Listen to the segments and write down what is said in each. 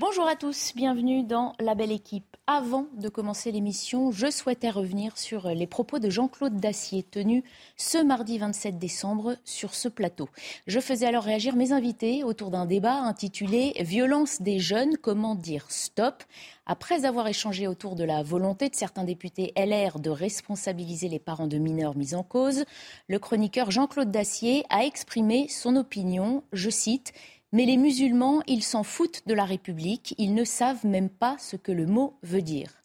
Bonjour à tous, bienvenue dans La Belle Équipe. Avant de commencer l'émission, je souhaitais revenir sur les propos de Jean-Claude Dacier tenus ce mardi 27 décembre sur ce plateau. Je faisais alors réagir mes invités autour d'un débat intitulé Violence des jeunes, comment dire stop? Après avoir échangé autour de la volonté de certains députés LR de responsabiliser les parents de mineurs mis en cause, le chroniqueur Jean-Claude Dacier a exprimé son opinion, je cite, mais les musulmans, ils s'en foutent de la République, ils ne savent même pas ce que le mot veut dire.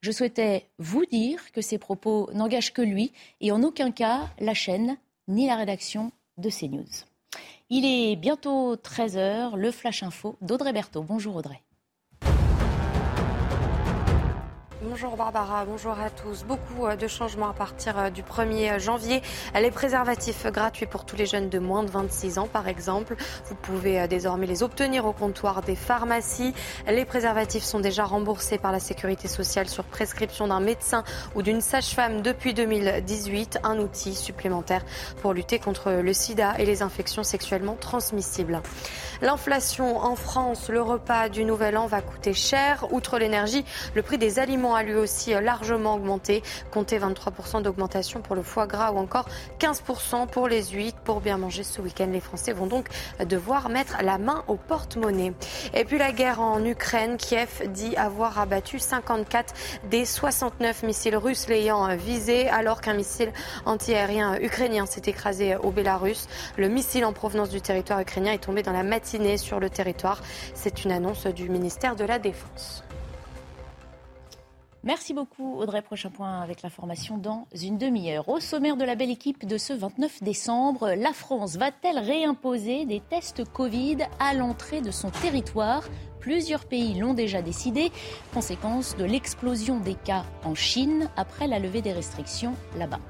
Je souhaitais vous dire que ces propos n'engagent que lui et en aucun cas la chaîne ni la rédaction de CNews. Il est bientôt 13h, le Flash Info d'Audrey Berthaud. Bonjour Audrey. Bonjour Barbara, bonjour à tous. Beaucoup euh, de changements à partir euh, du 1er janvier. Les préservatifs gratuits pour tous les jeunes de moins de 26 ans, par exemple. Vous pouvez euh, désormais les obtenir au comptoir des pharmacies. Les préservatifs sont déjà remboursés par la sécurité sociale sur prescription d'un médecin ou d'une sage-femme depuis 2018. Un outil supplémentaire pour lutter contre le sida et les infections sexuellement transmissibles. L'inflation en France, le repas du Nouvel An va coûter cher. Outre l'énergie, le prix des aliments a lui aussi largement augmenté. Comptez 23% d'augmentation pour le foie gras ou encore 15% pour les huîtres. Pour bien manger ce week-end, les Français vont donc devoir mettre la main au porte-monnaie. Et puis la guerre en Ukraine, Kiev dit avoir abattu 54 des 69 missiles russes l'ayant visé, alors qu'un missile antiaérien ukrainien s'est écrasé au Bélarus. Le missile en provenance du territoire ukrainien est tombé dans la matinée sur le territoire. C'est une annonce du ministère de la Défense. Merci beaucoup Audrey. Prochain point avec l'information dans une demi-heure. Au sommaire de la belle équipe de ce 29 décembre, la France va-t-elle réimposer des tests Covid à l'entrée de son territoire? Plusieurs pays l'ont déjà décidé, conséquence de l'explosion des cas en Chine après la levée des restrictions là-bas.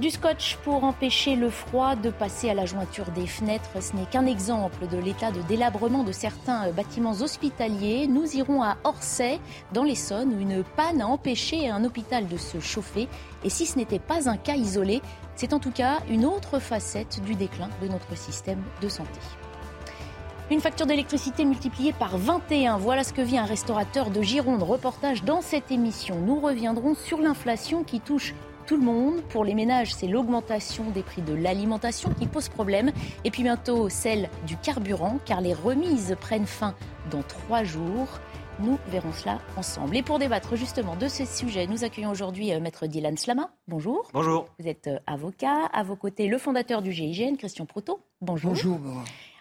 Du scotch pour empêcher le froid de passer à la jointure des fenêtres, ce n'est qu'un exemple de l'état de délabrement de certains bâtiments hospitaliers. Nous irons à Orsay, dans l'Essonne, où une panne a empêché un hôpital de se chauffer. Et si ce n'était pas un cas isolé, c'est en tout cas une autre facette du déclin de notre système de santé. Une facture d'électricité multipliée par 21. Voilà ce que vit un restaurateur de Gironde. Reportage dans cette émission. Nous reviendrons sur l'inflation qui touche tout le monde. Pour les ménages, c'est l'augmentation des prix de l'alimentation qui pose problème. Et puis bientôt celle du carburant, car les remises prennent fin dans trois jours. Nous verrons cela ensemble. Et pour débattre justement de ces sujets, nous accueillons aujourd'hui euh, Maître Dylan Slama. Bonjour. Bonjour. Vous êtes euh, avocat. À vos côtés, le fondateur du GIGN, Christian Proto. Bonjour. Bonjour.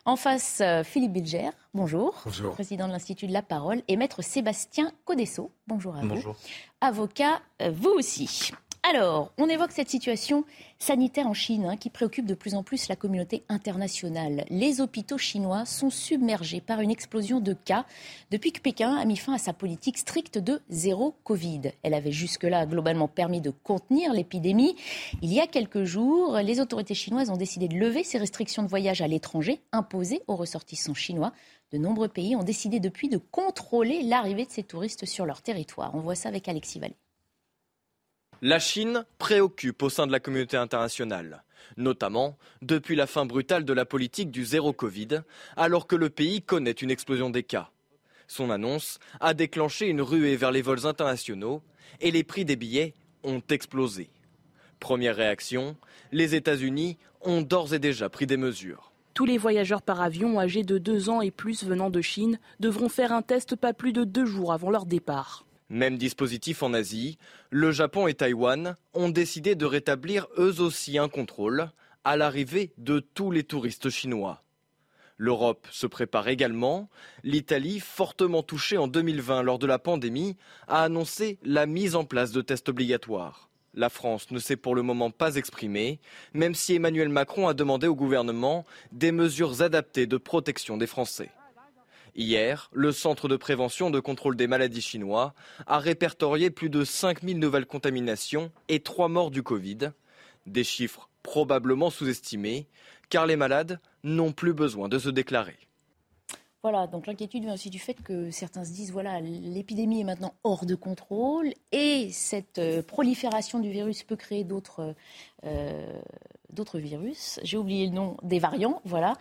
En face, euh, Philippe Bilger. Bonjour. Bonjour. Président de l'Institut de la Parole. Et Maître Sébastien Codesso. Bonjour à vous. Bonjour. Avocat, vous aussi. Alors, on évoque cette situation sanitaire en Chine hein, qui préoccupe de plus en plus la communauté internationale. Les hôpitaux chinois sont submergés par une explosion de cas depuis que Pékin a mis fin à sa politique stricte de zéro Covid. Elle avait jusque-là globalement permis de contenir l'épidémie. Il y a quelques jours, les autorités chinoises ont décidé de lever ces restrictions de voyage à l'étranger imposées aux ressortissants chinois. De nombreux pays ont décidé depuis de contrôler l'arrivée de ces touristes sur leur territoire. On voit ça avec Alexis Vallée. La Chine préoccupe au sein de la communauté internationale, notamment depuis la fin brutale de la politique du zéro Covid, alors que le pays connaît une explosion des cas. Son annonce a déclenché une ruée vers les vols internationaux et les prix des billets ont explosé. Première réaction, les États-Unis ont d'ores et déjà pris des mesures. Tous les voyageurs par avion âgés de 2 ans et plus venant de Chine devront faire un test pas plus de deux jours avant leur départ. Même dispositif en Asie, le Japon et Taïwan ont décidé de rétablir eux aussi un contrôle à l'arrivée de tous les touristes chinois. L'Europe se prépare également. L'Italie, fortement touchée en 2020 lors de la pandémie, a annoncé la mise en place de tests obligatoires. La France ne s'est pour le moment pas exprimée, même si Emmanuel Macron a demandé au gouvernement des mesures adaptées de protection des Français. Hier, le Centre de prévention de contrôle des maladies chinois a répertorié plus de 5000 nouvelles contaminations et 3 morts du Covid. Des chiffres probablement sous-estimés, car les malades n'ont plus besoin de se déclarer. Voilà, donc l'inquiétude vient aussi du fait que certains se disent voilà, l'épidémie est maintenant hors de contrôle et cette euh, prolifération du virus peut créer d'autres euh, d'autres virus. J'ai oublié le nom des variants, voilà.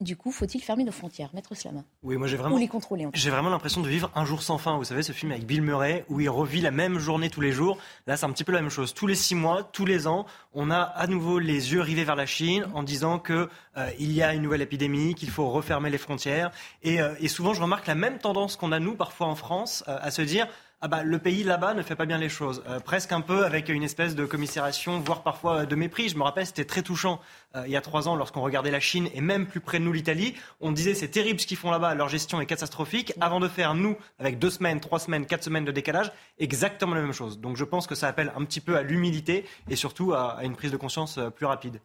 Du coup, faut-il fermer nos frontières, mettre cela main Oui, moi j'ai vraiment. Ou les contrôler J'ai vraiment l'impression de vivre un jour sans fin. Vous savez, ce film avec Bill Murray, où il revit la même journée tous les jours. Là, c'est un petit peu la même chose. Tous les six mois, tous les ans, on a à nouveau les yeux rivés vers la Chine en disant que euh, il y a une nouvelle épidémie, qu'il faut refermer les frontières. Et, euh, et, souvent, je remarque la même tendance qu'on a nous parfois en France euh, à se dire ah bah, le pays là-bas ne fait pas bien les choses. Euh, presque un peu avec une espèce de commisération, voire parfois de mépris. Je me rappelle, c'était très touchant euh, il y a trois ans lorsqu'on regardait la Chine et même plus près de nous l'Italie. On disait c'est terrible ce qu'ils font là-bas, leur gestion est catastrophique. Avant de faire, nous, avec deux semaines, trois semaines, quatre semaines de décalage, exactement la même chose. Donc je pense que ça appelle un petit peu à l'humilité et surtout à, une prise de conscience euh, plus rapide.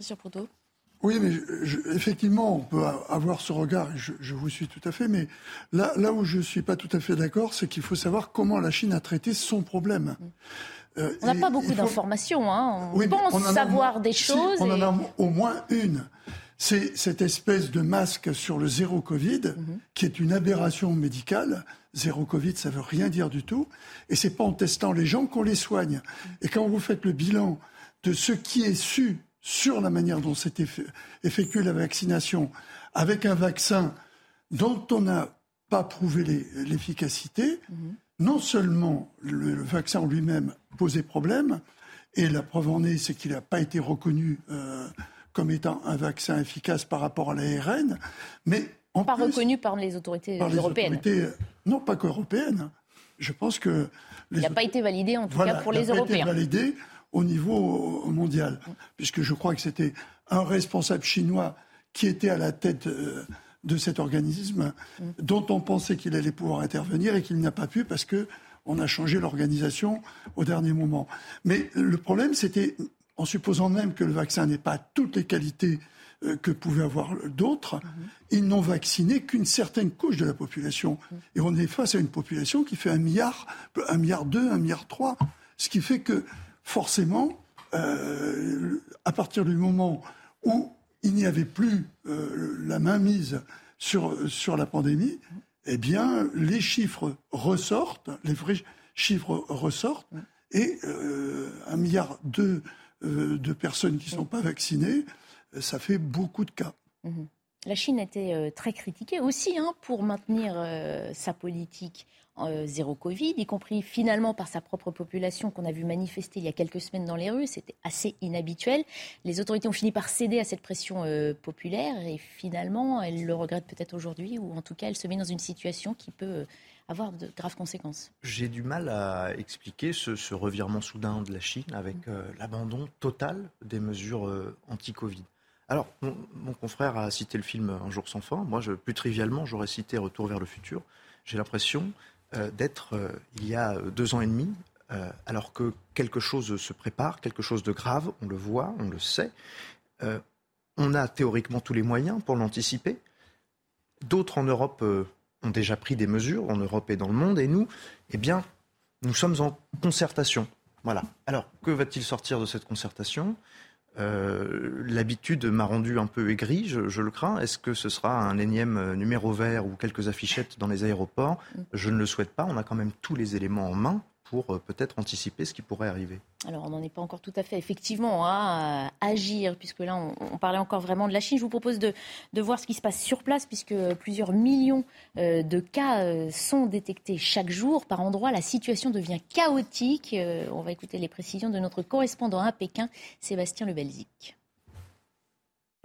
Sur Proto? Oui, mais effectivement, on peut avoir ce regard, et je, vous suis tout à fait, mais là, là où je ne suis pas tout à fait d'accord, c'est qu'il faut savoir comment la Chine a traité son problème. Euh, on n'a pas beaucoup d'informations, hein. on pense savoir des choses. On en a au moins une. C'est cette espèce de masque sur le zéro Covid, mhm. qui est une aberration médicale. Zéro Covid, ça veut rien dire du tout. Et c'est pas en testant les gens qu'on les soigne. Et quand vous faites le bilan de ce qui est su sur la manière dont s'est effectuée la vaccination avec un vaccin dont on n'a pas prouvé l'efficacité, mhm. non seulement le, vaccin lui-même posait problème, et la preuve en est, c'est qu'il n'a pas été reconnu euh, comme étant un vaccin efficace par rapport à l'ARN, mais en pas reconnu par les autorités européennes. Euh, non, pas qu'européennes. Je pense que il n'a pas été validé en tout cas pour les Européens. Pas été validé au niveau mondial, puisque je crois que c'était un responsable chinois qui était à la tête euh, de cet organisme, dont on pensait qu'il allait pouvoir intervenir et qu'il n'a pas pu parce que on a changé l'organisation au dernier moment. Mais le problème, c'était, en supposant même que le vaccin n'ait pas toutes les qualités euh, que pouvaient avoir d'autres, ils n'ont vacciné qu'une certaine couche de la population. Et on est face à une population qui fait un milliard, un milliard deux, un milliard trois, ce qui fait que forcément, euh, à partir du moment où il n'y avait plus euh, la main mise sur, sur la pandémie, eh les chiffres ressortent, les vrais chiffres ressortent, et euh, un milliard de, personnes qui ne sont pas vaccinées, ça fait beaucoup de cas. Mmh la Chine était très critiquée aussi hein, pour maintenir sa politique euh, zéro Covid, y compris finalement par sa propre population qu'on a vu manifester il y a quelques semaines dans les rues. C'était assez inhabituel. Les autorités ont fini par céder à cette pression euh, populaire et finalement, elles le regrettent peut-être aujourd'hui ou en tout cas, elles se mettent dans une situation qui peut euh, avoir de graves conséquences. J'ai du mal à expliquer ce, revirement soudain de la Chine avec l'abandon total des mesures anti-Covid. Alors, mon, confrère a cité le film Un jour sans fin. Moi, plus trivialement, j'aurais cité Retour vers le futur. J'ai l'impression d'être euh, il y a deux ans et demi, euh, alors que quelque chose se prépare, quelque chose de grave, on le voit, on le sait. on a théoriquement tous les moyens pour l'anticiper. D'autres en Europe ont déjà pris des mesures, en Europe et dans le monde, et nous, eh bien, nous sommes en concertation. Voilà. Alors, que va-t-il sortir de cette concertation? Euh, l'habitude m'a rendu un peu aigri, je, le crains. Est-ce que ce sera un énième numéro vert ou quelques affichettes dans les aéroports? Mm. Je ne le souhaite pas. On a quand même tous les éléments en main pour euh, peut-être anticiper ce qui pourrait arriver Alors, on n'en est pas encore tout à fait, effectivement, à agir, puisque là, on, parlait encore vraiment de la Chine. Je vous propose de, voir ce qui se passe sur place, puisque plusieurs millions euh, de cas euh, sont détectés chaque jour. Par endroit, la situation devient chaotique. on va écouter les précisions de notre correspondant à Pékin, Sébastien Lebelzik.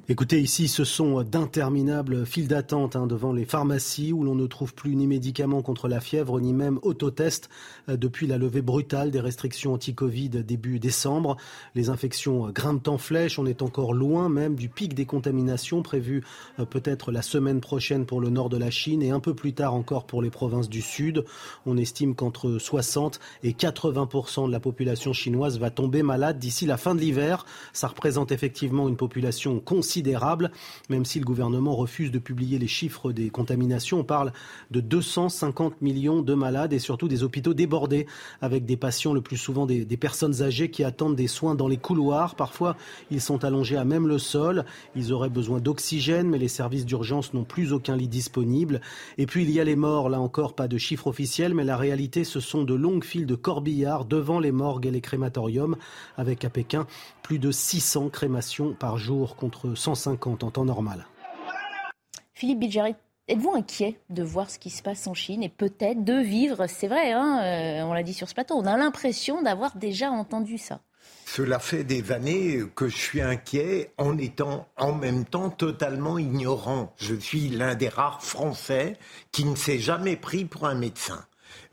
Écoutez, ici, ce sont d'interminables files d'attente hein, devant les pharmacies où l'on ne trouve plus ni médicaments contre la fièvre, ni même autotest euh, depuis la levée brutale des restrictions anti-Covid début décembre. Les infections grimpent en flèche. On est encore loin même du pic des contaminations prévu euh, peut-être la semaine prochaine pour le nord de la Chine et un peu plus tard encore pour les provinces du sud. On estime qu'entre 60 et 80% de la population chinoise va tomber malade d'ici la fin de l'hiver. Ça représente effectivement une population considérable même si le gouvernement refuse de publier les chiffres des contaminations. On parle de 250 millions de malades et surtout des hôpitaux débordés avec des patients, le plus souvent des, des personnes âgées qui attendent des soins dans les couloirs. Parfois, ils sont allongés à même le sol. Ils auraient besoin d'oxygène, mais les services d'urgence n'ont plus aucun lit disponible. Et puis, il y a les morts. Là encore, pas de chiffres officiels, mais la réalité, ce sont de longues files de corbillards devant les morgues et les crématoriums, avec à Pékin plus de 600 crémations par jour contre 150 en temps normal. Philippe Bilgerit, êtes-vous inquiet de voir ce qui se passe en Chine et peut-être de vivre, c'est vrai, hein, euh, on l'a dit sur ce plateau, on a l'impression d'avoir déjà entendu ça. Cela fait des années que je suis inquiet en étant en même temps totalement ignorant. Je suis l'un des rares Français qui ne s'est jamais pris pour un médecin.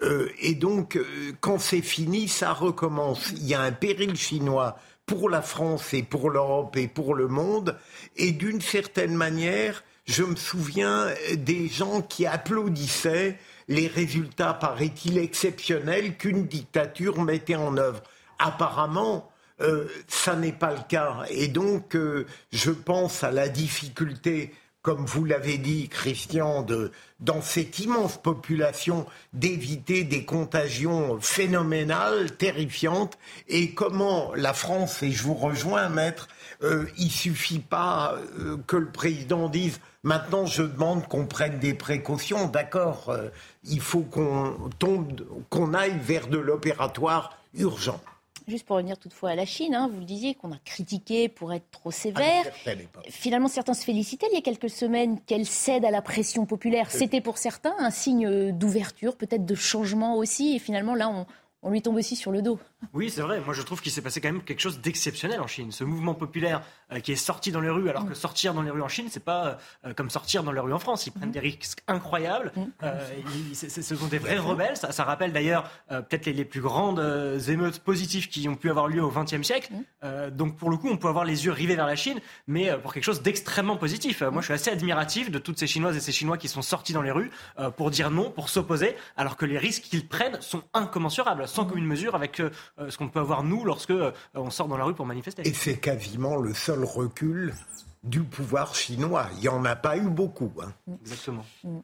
Euh, et donc, euh, quand c'est fini, ça recommence. Il y a un péril chinois pour la France et pour l'Europe et pour le monde. Et d'une certaine manière, je me souviens des gens qui applaudissaient les résultats, paraît-il, exceptionnels qu'une dictature mettait en œuvre. Apparemment, euh, ça n'est pas le cas. Et donc, euh, je pense à la difficulté comme vous l'avez dit, Christian, de, dans cette immense population, d'éviter des contagions phénoménales, terrifiantes, et comment la France, et je vous rejoins, maître, euh, il suffit pas euh, que le président dise maintenant je demande qu'on prenne des précautions, d'accord, euh, il faut qu'on tombe, qu'on aille vers de l'opératoire urgent. Juste pour revenir toutefois à la Chine, hein, vous le disiez, qu'on a critiqué pour être trop sévère. Finalement, certains se félicitaient il y a quelques semaines qu'elle cède à la pression populaire. C'était pour certains un signe d'ouverture, peut-être de changement aussi. Et finalement, là, on, on lui tombe aussi sur le dos. Oui, c'est vrai. Moi, je trouve qu'il s'est passé quand même quelque chose d'exceptionnel en Chine. Ce mouvement populaire euh, qui est sorti dans les rues, alors que sortir dans les rues en Chine, c'est pas euh, comme sortir dans les rues en France. Ils prennent mm. des risques incroyables. Mm. Euh, ce sont des vrais rebelles. Ça, rappelle d'ailleurs peut-être les, plus grandes émeutes positives qui ont pu avoir lieu au XXe siècle. Mm. donc, pour le coup, on peut avoir les yeux rivés vers la Chine, mais pour quelque chose d'extrêmement positif. moi, je suis assez admiratif de toutes ces Chinoises et ces Chinois qui sont sortis dans les rues pour dire non, pour s'opposer, alors que les risques qu'ils prennent sont incommensurables, sans commune mesure avec euh, ce qu'on peut avoir nous lorsque euh, on sort dans la rue pour manifester. Et c'est quasiment le seul recul du pouvoir chinois. Il n'y en a pas eu beaucoup. Hein. Exactement. Mm.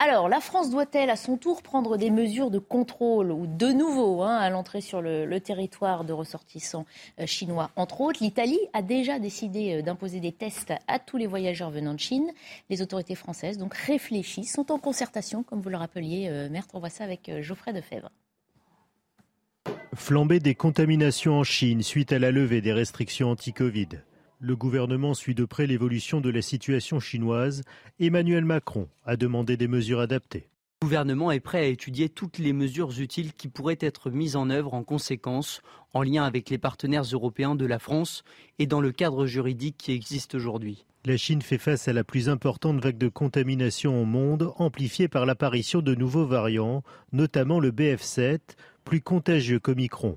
Alors, la France doit-elle à son tour prendre des mesures de contrôle ou de nouveau hein, à l'entrée sur le, territoire de ressortissants euh, chinois Entre autres, l'Italie a déjà décidé d'imposer des tests à tous les voyageurs venant de Chine. Les autorités françaises donc réfléchissent, sont en concertation, comme vous le rappeliez, euh, On voit ça avec Geoffrey Defebvre. Flambée des contaminations en Chine suite à la levée des restrictions anti-Covid. Le gouvernement suit de près l'évolution de la situation chinoise. Emmanuel Macron a demandé des mesures adaptées. Le gouvernement est prêt à étudier toutes les mesures utiles qui pourraient être mises en œuvre en conséquence, en lien avec les partenaires européens de la France et dans le cadre juridique qui existe aujourd'hui. La Chine fait face à la plus importante vague de contamination au monde, amplifiée par l'apparition de nouveaux variants, notamment le BF7, plus contagieux qu'Omicron.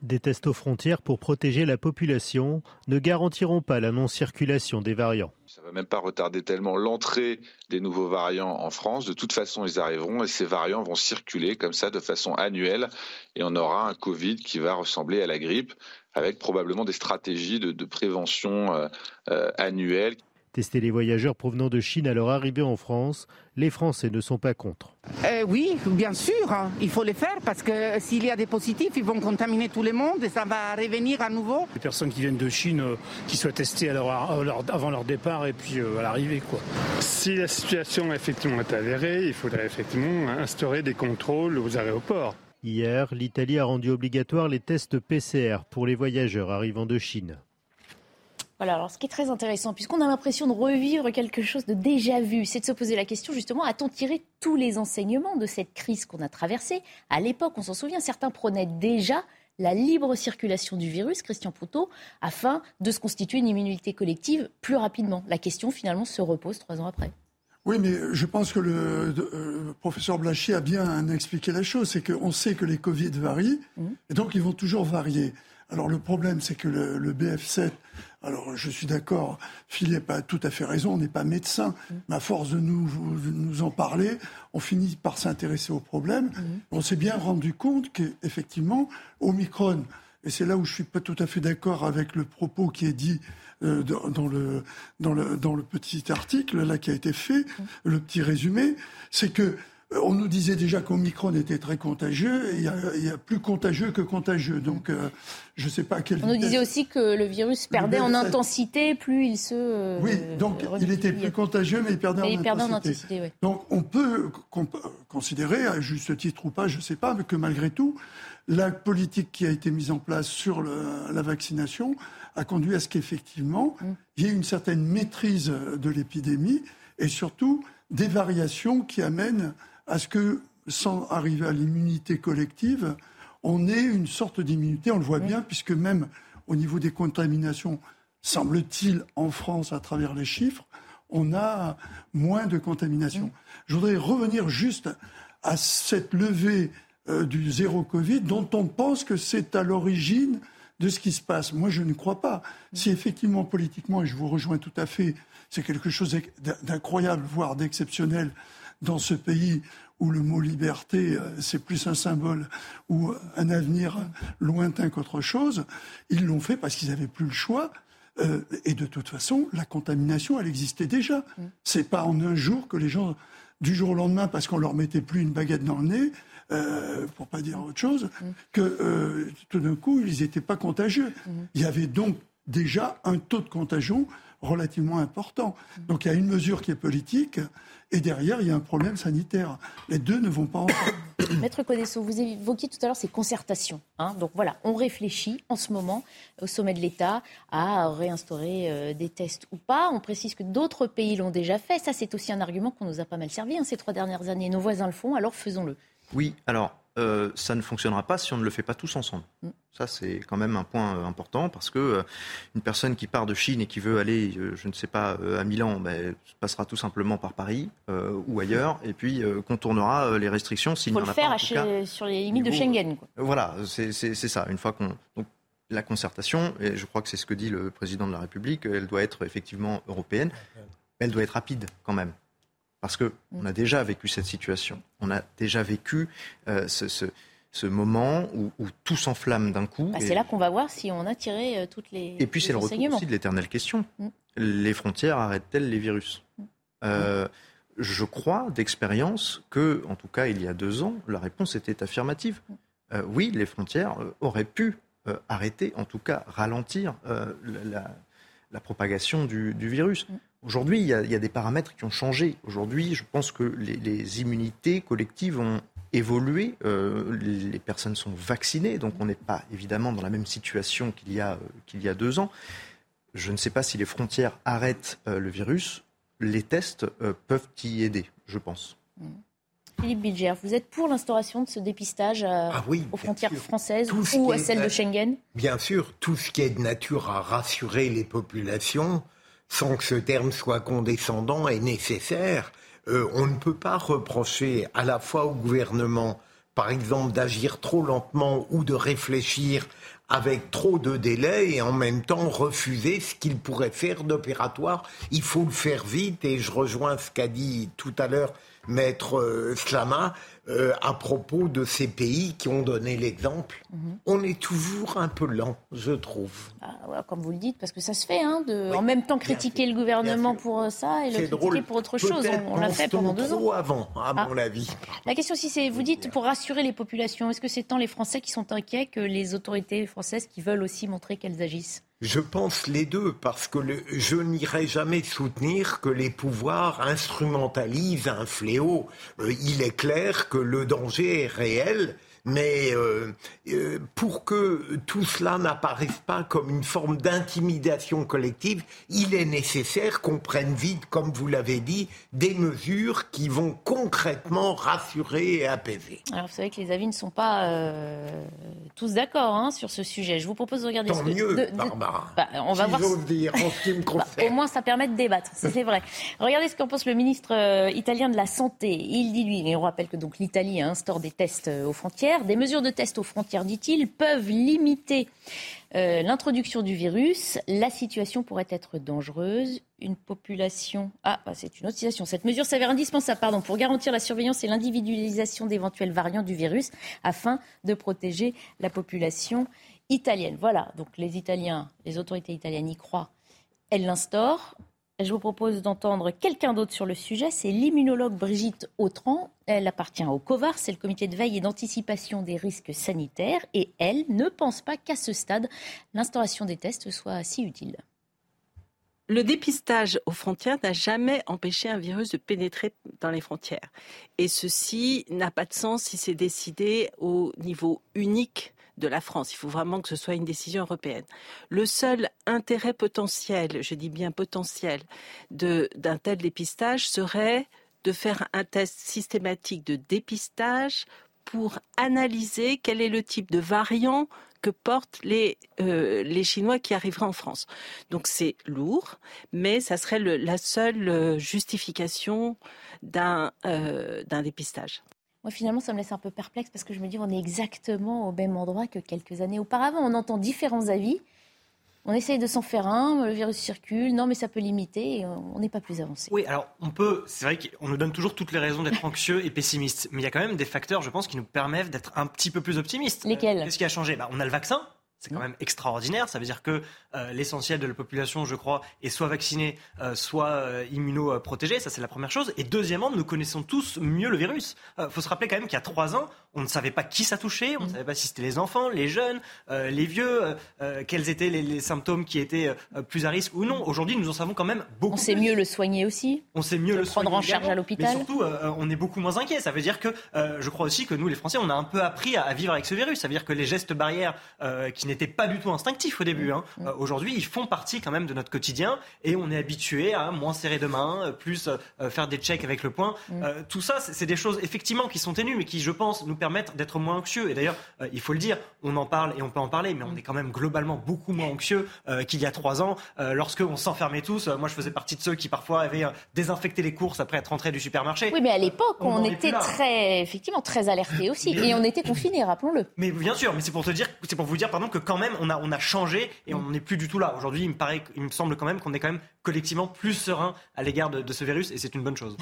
Des tests aux frontières pour protéger la population ne garantiront pas la non-circulation des variants. Ça ne va même pas retarder tellement l'entrée des nouveaux variants en France. De toute façon, ils arriveront et ces variants vont circuler comme ça de façon annuelle et on aura un Covid qui va ressembler à la grippe avec probablement des stratégies de, prévention euh, euh, annuelles. Tester les voyageurs provenant de Chine à leur arrivée en France, les Français ne sont pas contre. Euh, oui, bien sûr, hein. il faut les faire parce que s'il y a des positifs, ils vont contaminer tout le monde et ça va revenir à nouveau. Les personnes qui viennent de Chine, euh, qui soient testées avant leur départ et puis euh, à l'arrivée. Quoi. Si la situation effectivement est avérée, il faudrait effectivement instaurer des contrôles aux aéroports. Hier, l'Italie a rendu obligatoire les tests PCR pour les voyageurs arrivant de Chine. Voilà, alors ce qui est très intéressant, puisqu'on a l'impression de revivre quelque chose de déjà vu, c'est de se poser la question justement, a-t-on tiré tous les enseignements de cette crise qu'on a traversée? À l'époque, on s'en souvient, certains prenaient déjà la libre circulation du virus, Christian Poutot, afin de se constituer une immunité collective plus rapidement La question finalement se repose trois ans après. Oui, mais je pense que le, euh, professeur Blachier a bien expliqué la chose. C'est qu'on sait que les Covid varient, mmh. et donc ils vont toujours varier. Alors le problème, c'est que le, BF7, alors je suis d'accord, Philippe a tout à fait raison, on n'est pas médecin, mmh. mais à force de nous, nous en parler, on finit par s'intéresser au problème. Mmh. On s'est bien rendu compte qu'effectivement, Omicron, et c'est là où je suis pas tout à fait d'accord avec le propos qui est dit euh, dans, le, dans, le, dans le petit article là qui a été fait, le petit résumé, c'est que on nous disait déjà qu'Omicron était très contagieux, et il y, a, plus contagieux que contagieux. Donc, euh, je ne sais pas à quelle On nous disait aussi que le virus perdait en intensité, plus il se. oui, donc il était plus contagieux, mais il perdait, en, intensité. Donc, on peut considérer, à juste titre ou pas, je ne sais pas, mais que malgré tout, la politique qui a été mise en place sur la vaccination a conduit à ce qu'effectivement, mm. il y ait une certaine maîtrise de l'épidémie et surtout des variations qui amènent à ce que, sans arriver à l'immunité collective, on ait une sorte d'immunité. On le voit bien, puisque même au niveau des contaminations, semble-t-il, en France, à travers les chiffres, on a moins de contamination. Mm. Je voudrais revenir juste à cette levée euh, du zéro Covid dont on pense que c'est à l'origine de ce qui se passe. Moi, je ne crois pas. Si effectivement, politiquement, et je vous rejoins tout à fait, c'est quelque chose d'incroyable, voire d'exceptionnel dans ce pays où le mot liberté, euh, c'est plus un symbole ou un avenir lointain qu'autre chose, ils l'ont fait parce qu'ils n'avaient plus le choix. Euh, et de toute façon, la contamination, elle existait déjà. Mm. C'est pas en un jour que les gens, du jour au lendemain, parce qu'on leur mettait plus une baguette dans le nez, euh, pour pas dire autre chose, mm. que euh, tout d'un coup, ils n'étaient pas contagieux. Mm. Il y avait donc déjà un taux de contagion relativement important. Donc il y a une mesure qui est politique et derrière, il y a un problème sanitaire. Les deux ne vont pas ensemble. Maître Codesso, vous évoquiez tout à l'heure ces concertations. Hein. Donc voilà, on réfléchit en ce moment au sommet de l'État à réinstaurer euh, des tests ou pas. On précise que d'autres pays l'ont déjà fait. Ça, c'est aussi un argument qu'on nous a pas mal servi hein, ces trois dernières années. Nos voisins le font, alors faisons-le. Oui, alors euh, ça ne fonctionnera pas si on ne le fait pas tous ensemble. Mm. Ça, c'est quand même un point euh, important parce que euh, une personne qui part de Chine et qui veut aller, je ne sais pas, à Milan, ben, passera tout simplement par Paris ou ailleurs et puis contournera les restrictions s'il n'y en a pas. Il faut le faire sur les limites de Schengen. Voilà, c'est ça. Une fois qu'on la concertation, et je crois que c'est ce que dit le président de la République, elle doit être effectivement européenne, elle doit être rapide quand même. Parce qu'on mm. a déjà vécu cette situation. On a déjà vécu euh, ce, moment où, tout s'enflamme d'un coup. Bah, c'est là qu'on va voir si on a tiré euh, toutes les. Et puis c'est le retour aussi de l'éternelle question. Mm. Les frontières arrêtent-elles les virus? Mm. euh, Je crois d'expérience que, en tout cas il y a deux ans, la réponse était affirmative. oui, les frontières auraient pu arrêter, en tout cas ralentir la, propagation du virus. Aujourd'hui, il, y, a des paramètres qui ont changé. Aujourd'hui, je pense que les, immunités collectives ont évolué. Euh, les personnes sont vaccinées, donc on n'est pas évidemment dans la même situation qu'il y, a, qu'il y a deux ans. Je ne sais pas si les frontières arrêtent euh, le virus. Les tests euh, peuvent y aider, je pense. Mmh. Philippe Bilger, vous êtes pour l'instauration de ce dépistage ah aux frontières françaises ou à celles de Schengen? Bien sûr, tout ce qui est de nature à rassurer les populations, sans que ce terme soit condescendant, est nécessaire. Euh, on ne peut pas reprocher à la fois au gouvernement, par exemple, d'agir trop lentement ou de réfléchir avec trop de délais et en même temps refuser ce qu'il pourrait faire d'opératoire. Il faut le faire vite et je rejoins ce qu'a dit tout à l'heure Maître euh, Slama, euh, à propos de ces pays qui ont donné l'exemple. Mhm. On est toujours un peu lent, je trouve. Ah, comme vous le dites, parce que ça se fait, hein, de, en même temps critiquer le gouvernement pour euh, ça et le critiquer pour autre chose. On, l'a fait pendant deux trop avant, à ah. mon avis. La question, si c'est, vous dites, pour rassurer les populations, est-ce que c'est tant les Français qui sont inquiets que les autorités françaises qui veulent aussi montrer qu'elles agissent? Je pense les deux, parce que je n'irai jamais soutenir que les pouvoirs instrumentalisent un fléau. Euh, il est clair que le danger est réel, Mais euh, euh, pour que tout cela n'apparaisse pas comme une forme d'intimidation collective, il est nécessaire qu'on prenne vite, comme vous l'avez dit, des mesures qui vont concrètement rassurer et apaiser. Alors vous savez que les avis ne sont pas euh, tous d'accord hein, sur ce sujet. Je vous propose de regarder Tant ce mieux, de- de- Barbara. Bah, on va Si voir. dire, en ce qui me Bah, concerne. au moins, ça permet de débattre, c'est vrai. Regardez ce qu'en pense le ministre italien de la Santé. Il dit, lui, et on rappelle que donc l'Italie instaure des tests aux frontières. Des mesures de tests aux frontières, dit-il, peuvent limiter euh, l'introduction du virus. La situation pourrait être dangereuse. Une population... Ah, bah, c'est une autre. Cette mesure s'avère indispensable pardon, pour garantir la surveillance et l'individualisation d'éventuels variants du virus afin de protéger la population italienne. Voilà, donc les Italiens, les autorités italiennes y croient elle l'instaure. Je vous propose d'entendre quelqu'un d'autre sur le sujet. C'est l'immunologue Brigitte Autran. Elle appartient au COVAR, c'est le comité de veille et d'anticipation des risques sanitaires. Et elle ne pense pas qu'à ce stade, l'instauration des tests soit si utile. Le dépistage aux frontières n'a jamais empêché un virus de pénétrer dans les frontières. Et ceci n'a pas de sens si c'est décidé au niveau unique de la France. Il faut vraiment que ce soit une décision européenne. Le seul intérêt potentiel, je dis bien potentiel, d'un tel dépistage serait de faire un test systématique de dépistage pour analyser quel est le type de variant que portent les, euh, les Chinois qui arriveraient en France. Donc c'est lourd, mais ça serait la seule euh, justification d'un euh, d'un dépistage. Moi, finalement, ça me laisse un peu perplexe parce que je me dis on est exactement au même endroit que quelques années auparavant. On entend différents avis. On essaye de s'en faire un, le virus circule, non mais ça peut limiter, et on n'est pas plus avancé. Oui, alors on peut, c'est vrai qu'on nous donne toujours toutes les raisons d'être anxieux et pessimistes, mais il y a quand même des facteurs, je pense, qui nous permettent d'être un petit peu plus optimistes. Lesquels? Qu'est-ce qui a changé? Bah, On a le vaccin. C'est quand même extraordinaire. Ça veut dire que euh, l'essentiel de la population, je crois, est soit vacciné, euh, soit euh, immunoprotégé. Ça, c'est la première chose. Et deuxièmement, nous connaissons tous mieux le virus. Il faut se rappeler quand même qu'il y a trois ans, on ne savait pas qui ça touchait. On ne savait pas si c'était les enfants, les jeunes, euh, les vieux, euh, euh, quels étaient les, les symptômes qui étaient euh, plus à risque ou non. Aujourd'hui, nous en savons quand même beaucoup. On sait mieux le soigner aussi. On sait mieux Le le prendre soigner en charge également, à l'hôpital. Mais surtout, euh, on est beaucoup moins inquiet. Ça veut dire que euh, je crois aussi que nous, les Français, on a un peu appris à, à vivre avec ce virus. Ça veut dire que les gestes barrières euh, qui n'étaient pas du tout instinctifs au début, hein, euh, aujourd'hui, ils font partie quand même de notre quotidien et on est habitué à moins serrer de main, euh, plus euh, faire des checks avec le poing. Euh, tout ça, c'est c'est des choses effectivement qui sont ténues, mais qui, je pense, nous permettent d'être moins anxieux. Et d'ailleurs, euh, il faut le dire, on en parle et on peut en parler, mais on est quand même globalement beaucoup moins anxieux euh, qu'il y a trois ans, euh, lorsque on s'enfermait tous. Euh, moi, je faisais partie de ceux qui parfois avaient désinfecté les courses après être rentrés du supermarché. Oui, mais à l'époque, On était très, effectivement, très alertés aussi. Mais- Et on était confinés, rappelons-le. Mais bien sûr, mais c'est pour te dire, c'est pour vous dire pardon que quand même on a on a changé et on n'est plus du tout là. Aujourd'hui, il me paraît, il me semble quand même qu'on est quand même collectivement plus serein à l'égard de, de ce virus et c'est une bonne chose.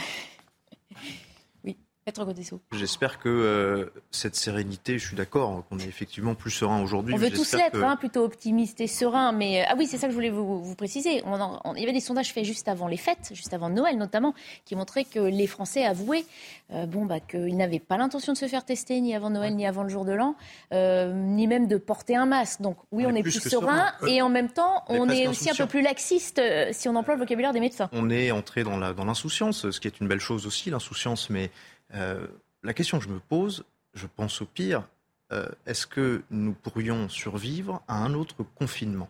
J'espère que euh, cette sérénité, je suis d'accord, qu'on est effectivement plus serein aujourd'hui. On veut tous l'être, que- hein, plutôt optimiste et serein. Mais ah oui, c'est ça que je voulais vous, vous préciser. On en- on- il y avait des sondages faits juste avant les fêtes, juste avant Noël notamment, qui montraient que les Français avouaient euh, bon, bah, qu'ils n'avaient pas l'intention de se faire tester ni avant Noël ni avant le jour de l'an, euh, ni même de porter un masque. Donc oui, on, On est plus serein serein. et en même temps, On est on presque est aussi un peu plus laxiste euh, si on emploie le vocabulaire des médecins. On est entré dans l'insouciance, ce qui est une belle chose aussi, l'insouciance. Mais euh, la question que je me pose, je pense au pire, euh, est-ce que nous pourrions survivre à un autre confinement?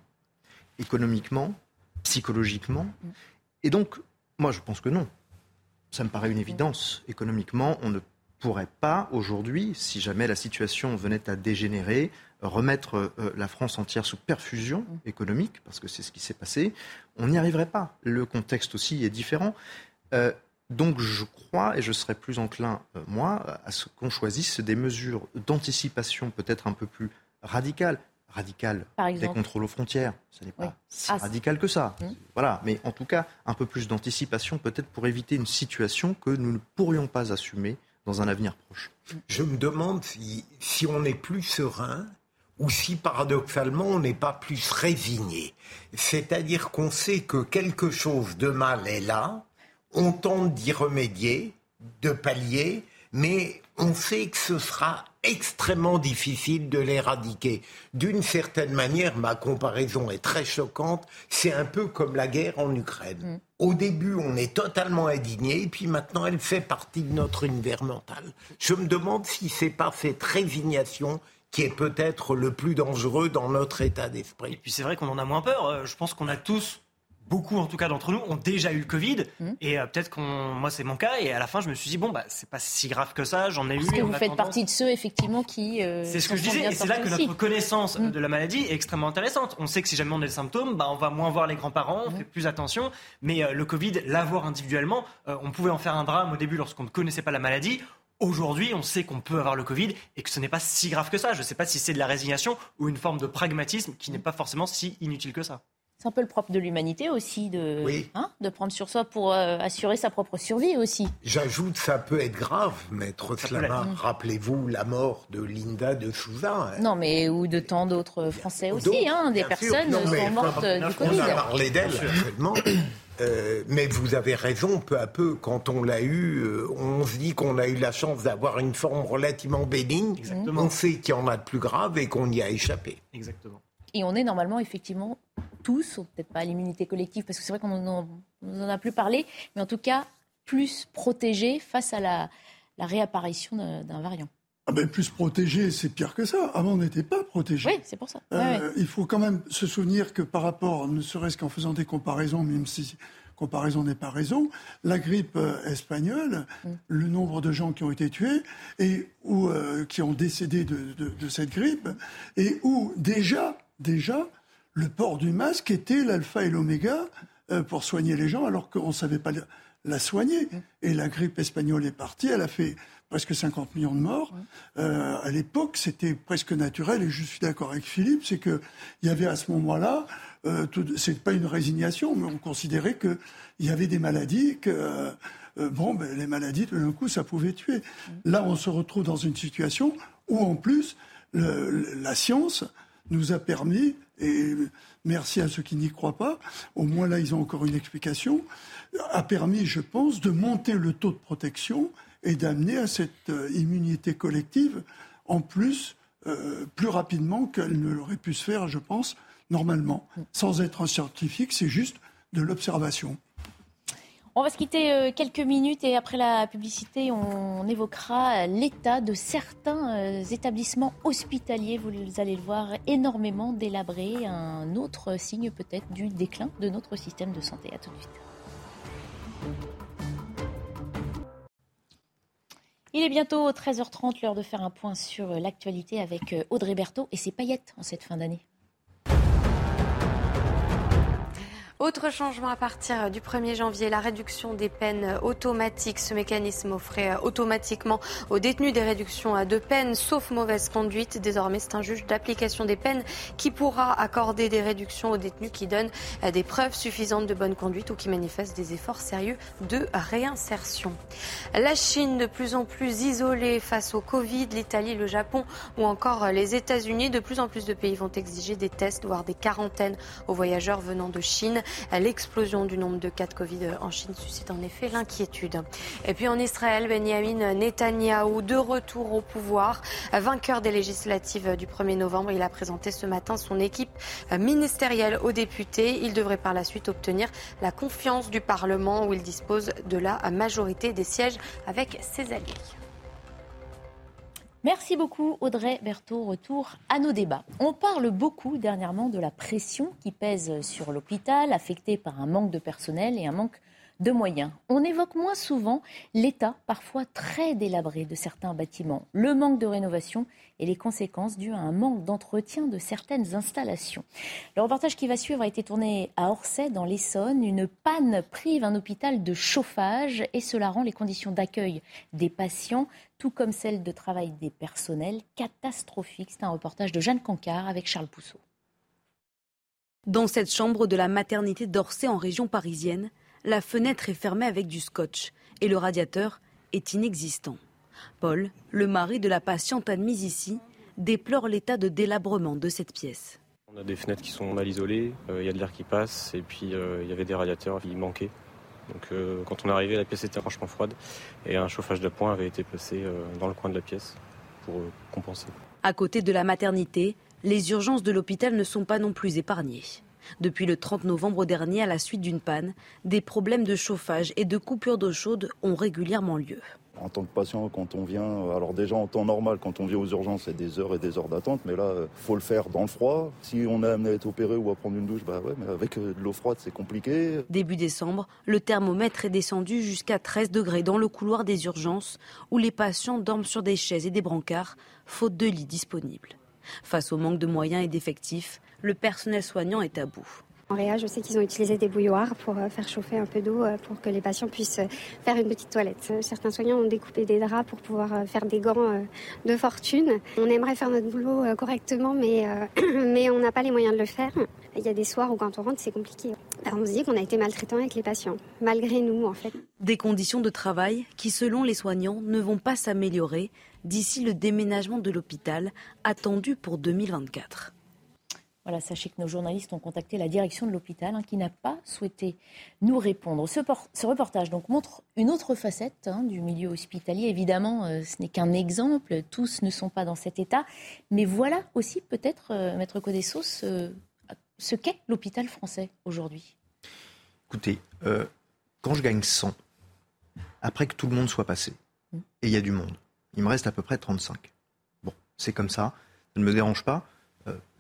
Économiquement, psychologiquement? Et donc, moi, je pense que non. Ça me paraît une évidence. Économiquement, on ne pourrait pas aujourd'hui, si jamais la situation venait à dégénérer, remettre euh, la France entière sous perfusion économique, parce que c'est ce qui s'est passé. On n'y arriverait pas. Le contexte aussi est différent. Euh, donc je crois, et je serais plus enclin, euh, moi, à ce qu'on choisisse des mesures d'anticipation peut-être un peu plus radicales. Radicales, Par des contrôles aux frontières, ce n'est pas Oui. si Ah, radical que ça. Hum. Voilà, mais en tout cas, un peu plus d'anticipation peut-être pour éviter une situation que nous ne pourrions pas assumer dans un avenir proche. Je me demande si, si on est plus serein ou si paradoxalement on n'est pas plus résigné. C'est-à-dire qu'on sait que quelque chose de mal est là, on tente d'y remédier, de pallier, mais on sait que ce sera extrêmement difficile de l'éradiquer. D'une certaine manière, ma comparaison est très choquante, c'est un peu comme la guerre en Ukraine. Mm. Au début, on est totalement indigné, et puis maintenant, elle fait partie de notre univers mental. Je me demande si c'est pas cette résignation qui est peut-être le plus dangereux dans notre état d'esprit. Et puis c'est vrai qu'on en a moins peur. Euh, je pense qu'on a tous beaucoup en tout cas d'entre nous ont déjà eu le Covid mmh. et euh, peut-être qu'on moi c'est mon cas et à la fin je me suis dit bon bah c'est pas si grave que ça j'en ai Parce eu que vous faites partie de ceux effectivement qui euh, c'est ce que je disais et c'est là que notre connaissance mmh. de la maladie est extrêmement intéressante on sait que si jamais on a des symptômes bah on va moins voir les grands-parents on mmh. fait plus attention mais le Covid l'avoir individuellement on pouvait en faire un drame au début lorsqu'on ne connaissait pas la maladie Aujourd'hui, on sait qu'on peut avoir le Covid et que ce n'est pas si grave que ça. Je ne sais pas si c'est de la résignation ou une forme de pragmatisme qui n'est pas forcément si inutile que ça. C'est un peu le propre de l'humanité aussi de, hein, de prendre sur soi pour euh, assurer sa propre survie aussi. J'ajoute, ça peut être grave, maître Slama. Rappelez-vous la mort de Linda de Souza. Hein. Non, mais ou de tant d'autres Français aussi. Hein, des personnes sont mortes du Covid. On a parlé d'elle actuellement. Euh, mais vous avez raison, peu à peu, quand on l'a eu, euh, on se dit qu'on a eu la chance d'avoir une forme relativement bénigne. Exactement. On sait qu'il y en a de plus grave et qu'on y a échappé. Exactement. Et on est normalement, effectivement, tous, peut-être pas à l'immunité collective, parce que c'est vrai qu'on n'en a plus parlé, mais en tout cas, plus protégés face à la, réapparition d'un variant. Ah ben, plus protégés, c'est pire que ça. Avant, on n'était pas protégés. Oui, c'est pour ça. Euh, il faut quand même se souvenir que par rapport, ne serait-ce qu'en faisant des comparaisons, même si comparaison n'est pas raison, la grippe euh, espagnole, mm. le nombre de gens qui ont été tués et ou euh, qui ont décédé de, de, cette grippe, et où déjà, déjà, le port du masque était l'alpha et l'oméga pour soigner les gens, alors qu'on ne savait pas la soigner. Et la grippe espagnole est partie, elle a fait presque 50 millions de morts. Euh, à l'époque, c'était presque naturel, et je suis d'accord avec Philippe, c'est qu'il y avait à ce moment-là, euh, c'est pas une résignation, mais on considérait qu'il y avait des maladies, que euh, bon, ben, les maladies, d'un coup, ça pouvait tuer. Là, on se retrouve dans une situation où, en plus, la science nous a permis, et merci à ceux qui n'y croient pas, au moins là, ils ont encore une explication, a permis, je pense, de monter le taux de protection et d'amener à cette euh, immunité collective en plus euh, plus rapidement qu'elle ne l'aurait pu se faire, je pense, normalement. Sans être un scientifique, c'est juste de l'observation. On va se quitter euh, quelques minutes et après la publicité, on évoquera l'état de certains établissements hospitaliers. Vous allez le voir, énormément délabrés. Un autre signe peut-être du déclin de notre système de santé. À tout de suite. Il est bientôt 13h30, l'heure de faire un point sur l'actualité avec euh, Audrey Berthaud et ses paillettes en cette fin d'année. Autre changement à partir du 1er janvier, la réduction des peines automatiques. Ce mécanisme offrait automatiquement aux détenus des réductions de peine, sauf mauvaise conduite. Désormais, c'est un juge d'application des peines qui pourra accorder des réductions aux détenus qui donnent des preuves suffisantes de bonne conduite ou qui manifestent des efforts sérieux de réinsertion. La Chine, de plus en plus isolée face au Covid, l'Italie, le Japon ou encore les États-Unis, de plus en plus de pays vont exiger des tests, voire des quarantaines aux voyageurs venant de Chine. L'explosion du nombre de cas de Covid en Chine suscite en effet l'inquiétude. Et puis en Israël, Benjamin Netanyahou, de retour au pouvoir, vainqueur des législatives du 1er novembre, il a présenté ce matin son équipe ministérielle aux députés. Il devrait par la suite obtenir la confiance du Parlement où il dispose de la majorité des sièges avec ses alliés. Merci beaucoup Audrey Berthaud. Retour à nos débats. On parle beaucoup dernièrement de la pression qui pèse sur l'hôpital, affecté par un manque de personnel et un manque de moyens. On évoque moins souvent l'état parfois très délabré de certains bâtiments, le manque de rénovation et les conséquences dues à un manque d'entretien de certaines installations. Le reportage qui va suivre a été tourné à Orsay, dans l'Essonne. Une panne prive un hôpital de chauffage et cela rend les conditions d'accueil des patients, tout comme celles de travail des personnels, catastrophiques. C'est un reportage de Jeanne Cancard avec Charles Pousseau. Dans cette chambre de la maternité d'Orsay en région parisienne, la fenêtre est fermée avec du scotch et le radiateur est inexistant. Paul, le mari de la patiente admise ici, déplore l'état de délabrement de cette pièce. On a des fenêtres qui sont mal isolées, euh, il y a de l'air qui passe et puis euh, il y avait des radiateurs qui manquaient. Donc euh, quand on est arrivé, la pièce était franchement froide et un chauffage d'appoint avait été placé dans le coin de la pièce. pour compenser. À côté de la maternité, les urgences de l'hôpital ne sont pas non plus épargnées. Depuis le 30 novembre dernier, à la suite d'une panne, des problèmes de chauffage et de coupure d'eau chaude ont régulièrement lieu. En tant que patient, quand on vient, alors déjà en temps normal, quand on vient aux urgences, c'est des heures et des heures d'attente, mais là, il faut le faire dans le froid. Si on est amené à être opéré ou à prendre une douche, bah ouais, mais avec de l'eau froide, c'est compliqué. Début décembre, le thermomètre est descendu jusqu'à 13 degrés dans le couloir des urgences, où les patients dorment sur des chaises et des brancards, faute de lits disponibles. Face au manque de moyens et d'effectifs, le personnel soignant est à bout. En Réa, je sais qu'ils ont utilisé des bouilloires pour euh, faire chauffer un peu d'eau euh, pour que les patients puissent euh, faire une petite toilette. Certains soignants ont découpé des draps pour pouvoir faire des gants de fortune. On aimerait faire notre boulot correctement, mais, mais on n'a pas les moyens de le faire. Il y a des soirs où quand on rentre, c'est compliqué. on se dit qu'on a été maltraitant avec les patients, malgré nous en fait. Des conditions de travail qui, selon les soignants, ne vont pas s'améliorer d'ici le déménagement de l'hôpital attendu pour 2024. Voilà, sachez que nos journalistes ont contacté la direction de l'hôpital hein, qui n'a pas souhaité nous répondre. Ce, reportage donc montre une autre facette hein, du milieu hospitalier. Évidemment, euh, ce n'est qu'un exemple, tous ne sont pas dans cet état. Mais voilà aussi peut-être, euh, Maître Codessos, euh, ce qu'est l'hôpital français aujourd'hui. Écoutez, quand je gagne 100, après que tout le monde soit passé, mm. et il y a du monde, il me reste à peu près 35. Bon, c'est comme ça, ça ne me dérange pas.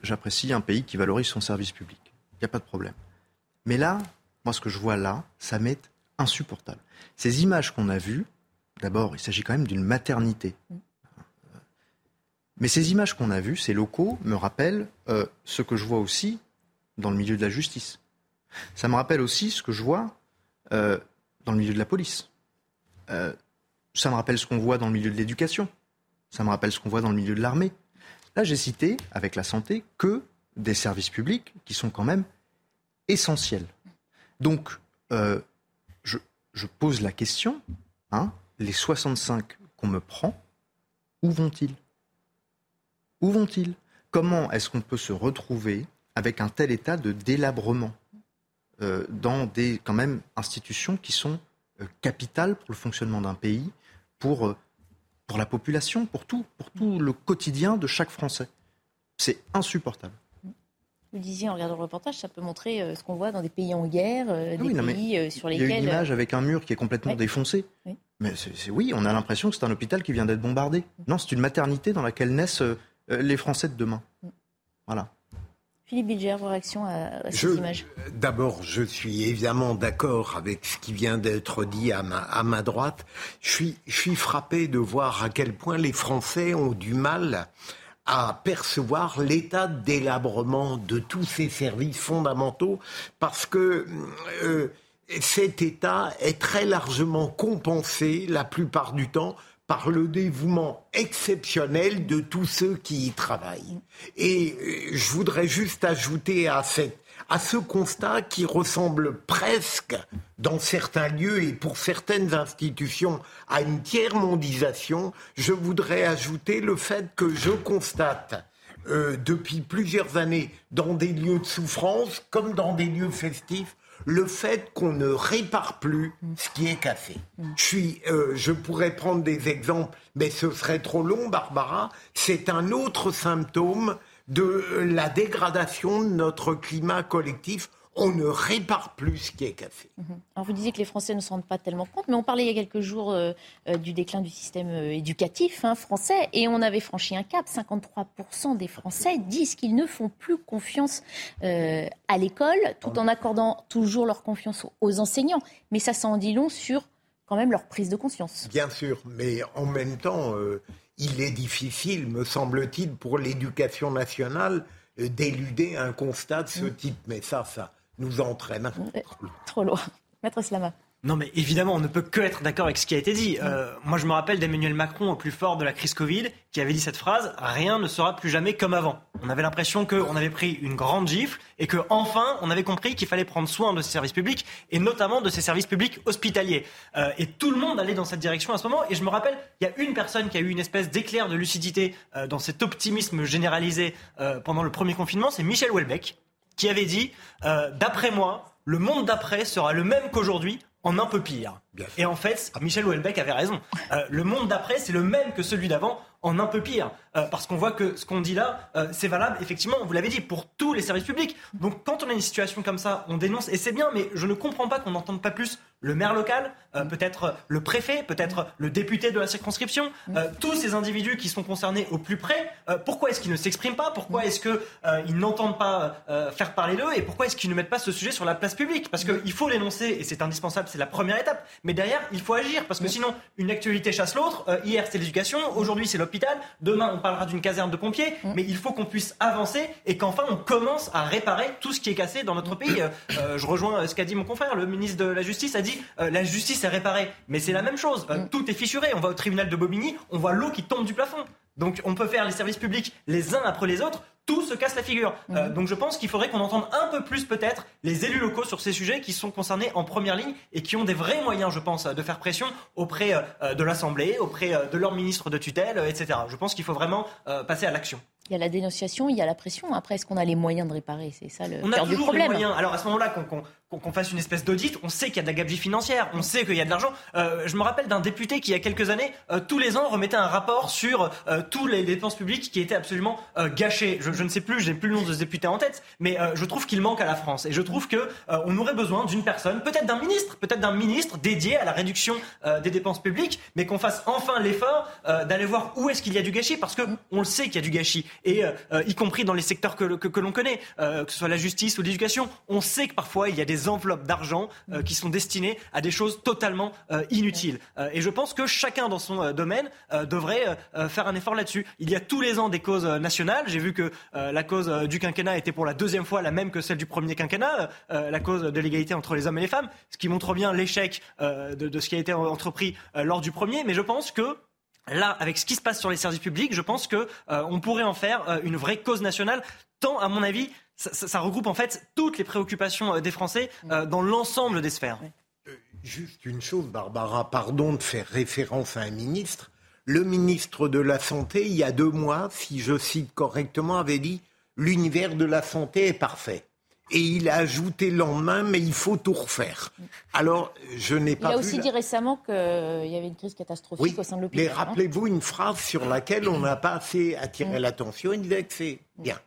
Euh, j'apprécie un pays qui valorise son service public. Il n'y a pas de problème. Mais là, moi, ce que je vois là, ça m'est insupportable. Ces images qu'on a vues, d'abord, il s'agit quand même d'une maternité. Mais ces images qu'on a vues, ces locaux, me rappellent euh, ce que je vois aussi dans le milieu de la justice. Ça me rappelle aussi ce que je vois euh, dans le milieu de la police. ça me rappelle ce qu'on voit dans le milieu de l'éducation. Ça me rappelle ce qu'on voit dans le milieu de l'armée. J'ai cité, avec la santé, que des services publics qui sont quand même essentiels. Donc, euh, je, pose la question, hein, les 65 qu'on me prend, où vont-ils? Où vont-ils? Comment est-ce qu'on peut se retrouver avec un tel état de délabrement euh, dans des quand même institutions qui sont euh, capitales pour le fonctionnement d'un pays, pour pour la population, pour tout, pour tout le quotidien de chaque Français. C'est insupportable. Vous disiez en regardant le reportage, ça peut montrer euh, ce qu'on voit dans des pays en guerre, euh, des pays euh, sur lesquels. Il y a une image avec un mur qui est complètement défoncé. Mais oui, on a l'impression que c'est un hôpital qui vient d'être bombardé. Non, c'est une maternité dans laquelle naissent les Français de demain. Voilà. Philippe Bilger, vos réactions à, ces images D'abord, je suis évidemment d'accord avec ce qui vient d'être dit à ma, à ma droite. Je suis, je suis frappé de voir à quel point les Français ont du mal à percevoir l'état de délabrement de tous ces services fondamentaux parce que euh, cet état est très largement compensé la plupart du temps par le dévouement exceptionnel de tous ceux qui y travaillent. Et euh, je voudrais juste ajouter à, cette, à ce constat qui ressemble presque, dans certains lieux et pour certaines institutions, à une tiers-mondisation, je voudrais ajouter le fait que je constate euh, depuis plusieurs années dans des lieux de souffrance comme dans des lieux festifs le fait qu'on ne répare plus ce qui est cassé. Je, suis, euh, je pourrais prendre des exemples, mais ce serait trop long, Barbara. C'est un autre symptôme de la dégradation de notre climat collectif on ne répare plus ce qui est cassé. Mhm. Alors vous disiez que les Français ne s'en rendent pas tellement compte, mais on parlait il y a quelques jours euh, euh, du déclin du système euh, éducatif hein, français et on avait franchi un cap. 53% des Français disent qu'ils ne font plus confiance à l'école, tout en accordant toujours leur confiance aux enseignants. Mais ça s'en dit long sur quand même leur prise de conscience. Bien sûr, mais en même temps, il est difficile, me semble-t-il, pour l'éducation nationale d'éluder un constat de ce mm. type. Mais ça, ça, nous entraîne. Trop loin. Maître Slama. Non, mais évidemment, on ne peut que être d'accord avec ce qui a été dit. Euh, moi, je me rappelle d'Emmanuel Macron, au plus fort de la crise Covid, qui avait dit cette phrase Rien ne sera plus jamais comme avant. On avait l'impression qu'on avait pris une grande gifle et que enfin, on avait compris qu'il fallait prendre soin de ces services publics et notamment de ces services publics hospitaliers. Euh, et tout le monde allait dans cette direction à ce moment. Et je me rappelle, il y a une personne qui a eu une espèce d'éclair de lucidité euh, dans cet optimisme généralisé pendant le premier confinement, c'est Michel Houellebecq, qui avait dit D'après moi, le monde d'après sera le même qu'aujourd'hui, en un peu pire. Et en fait, Michel Houellebecq avait raison. Euh, le monde d'après, c'est le même que celui d'avant en un peu pire. Euh, parce qu'on voit que ce qu'on dit là, euh, c'est valable, effectivement, vous l'avez dit, pour tous les services publics. Donc quand on a une situation comme ça, on dénonce, et c'est bien, mais je ne comprends pas qu'on n'entende pas plus le maire local, euh, peut-être le préfet, peut-être le député de la circonscription, tous ces individus qui sont concernés au plus près, pourquoi est-ce qu'ils ne s'expriment pas? Pourquoi est-ce qu'ils n'entendent pas faire parler d'eux? Et pourquoi est-ce qu'ils ne mettent pas ce sujet sur la place publique? Parce qu'il faut l'énoncer, et c'est indispensable, c'est la première étape. Mais derrière, il faut agir, parce que sinon, une actualité chasse l'autre. hier, c'est l'éducation, aujourd'hui, c'est l'hôpital, demain, on parlera d'une caserne de pompiers, mm. mais il faut qu'on puisse avancer et qu'enfin on commence à réparer tout ce qui est cassé dans notre pays. Euh, je rejoins ce qu'a dit mon confrère, le ministre de la Justice a dit euh, la justice est réparée, mais c'est la même chose. Euh, mm. Tout est fissuré. On va au tribunal de Bobigny, on voit l'eau qui tombe du plafond. Donc on peut faire les services publics les uns après les autres, tout se casse la figure. Mm. donc je pense qu'il faudrait qu'on entende un peu plus peut-être les élus locaux sur ces sujets qui sont concernés en première ligne et qui ont des vrais moyens, je pense, de faire pression auprès de l'Assemblée, auprès de leur ministre de tutelle, etc. Je pense qu'il faut vraiment passer à l'action. Il y a la dénonciation, il y a la pression. Après, est-ce qu'on a les moyens de réparer? C'est ça le on a toujours les moyens. Alors à ce moment-là, qu'on fasse une espèce d'audit, on sait qu'il y a de la gabegie financière, on sait qu'il y a de l'argent. Euh, je me rappelle d'un député qui, il y a quelques années, euh, tous les ans remettait un rapport sur euh, tous les dépenses publiques qui étaient absolument gâchées. Je, je, ne sais plus, j'ai plus le nom de ce député en tête, mais je trouve qu'il manque à la France. Et je trouve que on aurait besoin d'une personne, peut-être d'un ministre, peut-être d'un ministre dédié à la réduction des dépenses publiques, mais qu'on fasse enfin l'effort d'aller voir où est-ce qu'il y a du gâchis, parce que on le sait qu'il y a du gâchis. Et y compris dans les secteurs que, que, l'on connaît, euh, que ce soit la justice ou l'éducation. On sait que parfois il y a des enveloppes d'argent euh, qui sont destinées à des choses totalement euh, inutiles. et je pense que chacun dans son domaine devrait faire un effort là-dessus. Il y a tous les ans des causes nationales. J'ai vu que la cause du quinquennat était pour la deuxième fois la même que celle du premier quinquennat, la cause de l'égalité entre les hommes et les femmes, ce qui montre bien l'échec de, de, ce qui a été entrepris lors du premier. Mais je pense que Là, avec ce qui se passe sur les services publics, je pense qu'on euh, pourrait en faire euh, une vraie cause nationale. Tant, à mon avis, ça, regroupe en fait toutes les préoccupations euh, des Français dans l'ensemble des sphères. Juste une chose, Barbara, pardon de faire référence à un ministre. Le ministre de la Santé, il y a deux mois, si je cite correctement, avait dit l'univers de la santé est parfait et il a ajouté le lendemain, mais il faut tout refaire. Alors, je n'ai pas. Il a aussi dit récemment qu'il y avait une crise catastrophique au sein de l'hôpital. Mais rappelez-vous une phrase sur laquelle on n'a pas assez attiré mm. l'attention. Il disait que c'est bien.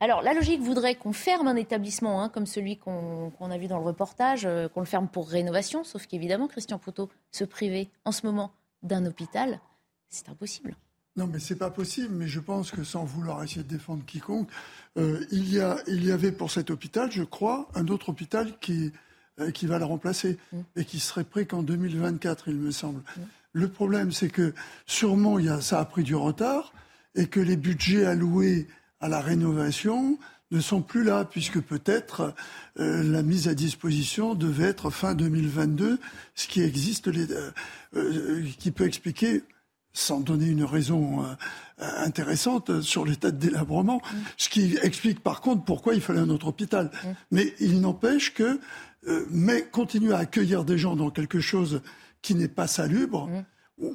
Alors, la logique voudrait qu'on ferme un établissement hein, comme celui qu'on a vu dans le reportage, euh, qu'on le ferme pour rénovation, sauf qu'évidemment, Christian Poutot, se priver en ce moment d'un hôpital, c'est impossible. Non, mais c'est pas possible. Mais je pense que sans vouloir essayer de défendre quiconque, euh, il, y a, il y avait pour cet hôpital, je crois, un autre hôpital qui, euh, qui va le remplacer mm. et qui serait prêt qu'en 2024, il me semble. Mm. Le problème, c'est que sûrement, il y a, ça a pris du retard et que les budgets alloués à la rénovation ne sont plus là, puisque peut-être euh, la mise à disposition devait être fin 2022, ce qui existe, les, qui peut expliquer sans donner une raison euh, intéressante sur l'état de délabrement, mm. ce qui explique par contre pourquoi il fallait un autre hôpital. Mm. Mais il n'empêche que, euh, mais continuer à accueillir des gens dans quelque chose qui n'est pas salubre, mm.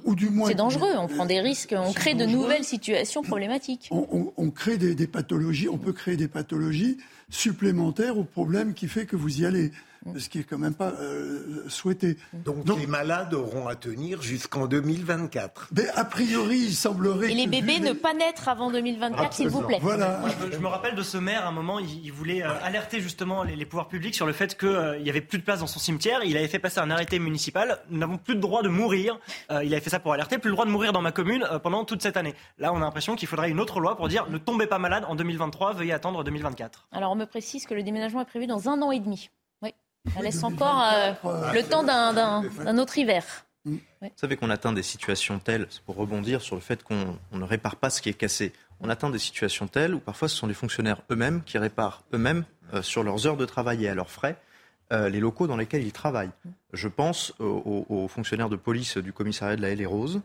Ou, du moins, c'est dangereux, on prend des risques, on crée de nouvelles situations problématiques. On, crée des, des, pathologies, on peut créer des pathologies supplémentaires au problème qui fait que vous y allez ce qui est quand même pas euh, souhaité. Donc, les malades auront à tenir jusqu'en 2024. Mais a priori, il semblerait. Et les bébés ne pas naître avant 2024, s'il vous plaît. Voilà. Je, me rappelle de ce maire, à un moment, il, voulait euh, alerter justement les, pouvoirs publics sur le fait qu'il euh, n'y avait plus de place dans son cimetière. Il avait fait passer un arrêté municipal. Nous n'avons plus de droit de mourir. il avait fait ça pour alerter. Plus le droit de mourir dans ma commune pendant toute cette année. Là, on a l'impression qu'il faudrait une autre loi pour dire ne tombez pas malade en 2023, veuillez attendre 2024. Alors, on me précise que le déménagement est prévu dans un an et demi. Ça laisse encore euh, le temps d'un autre hiver. Vous savez qu'on atteint des situations telles, c'est pour rebondir sur le fait qu'on ne répare pas ce qui est cassé. On atteint des situations telles où parfois ce sont les fonctionnaires eux-mêmes qui réparent eux-mêmes euh, sur leurs heures de travail et à leurs frais euh, les locaux dans lesquels ils travaillent. Je pense aux, fonctionnaires de police du commissariat de la Haie les Roses,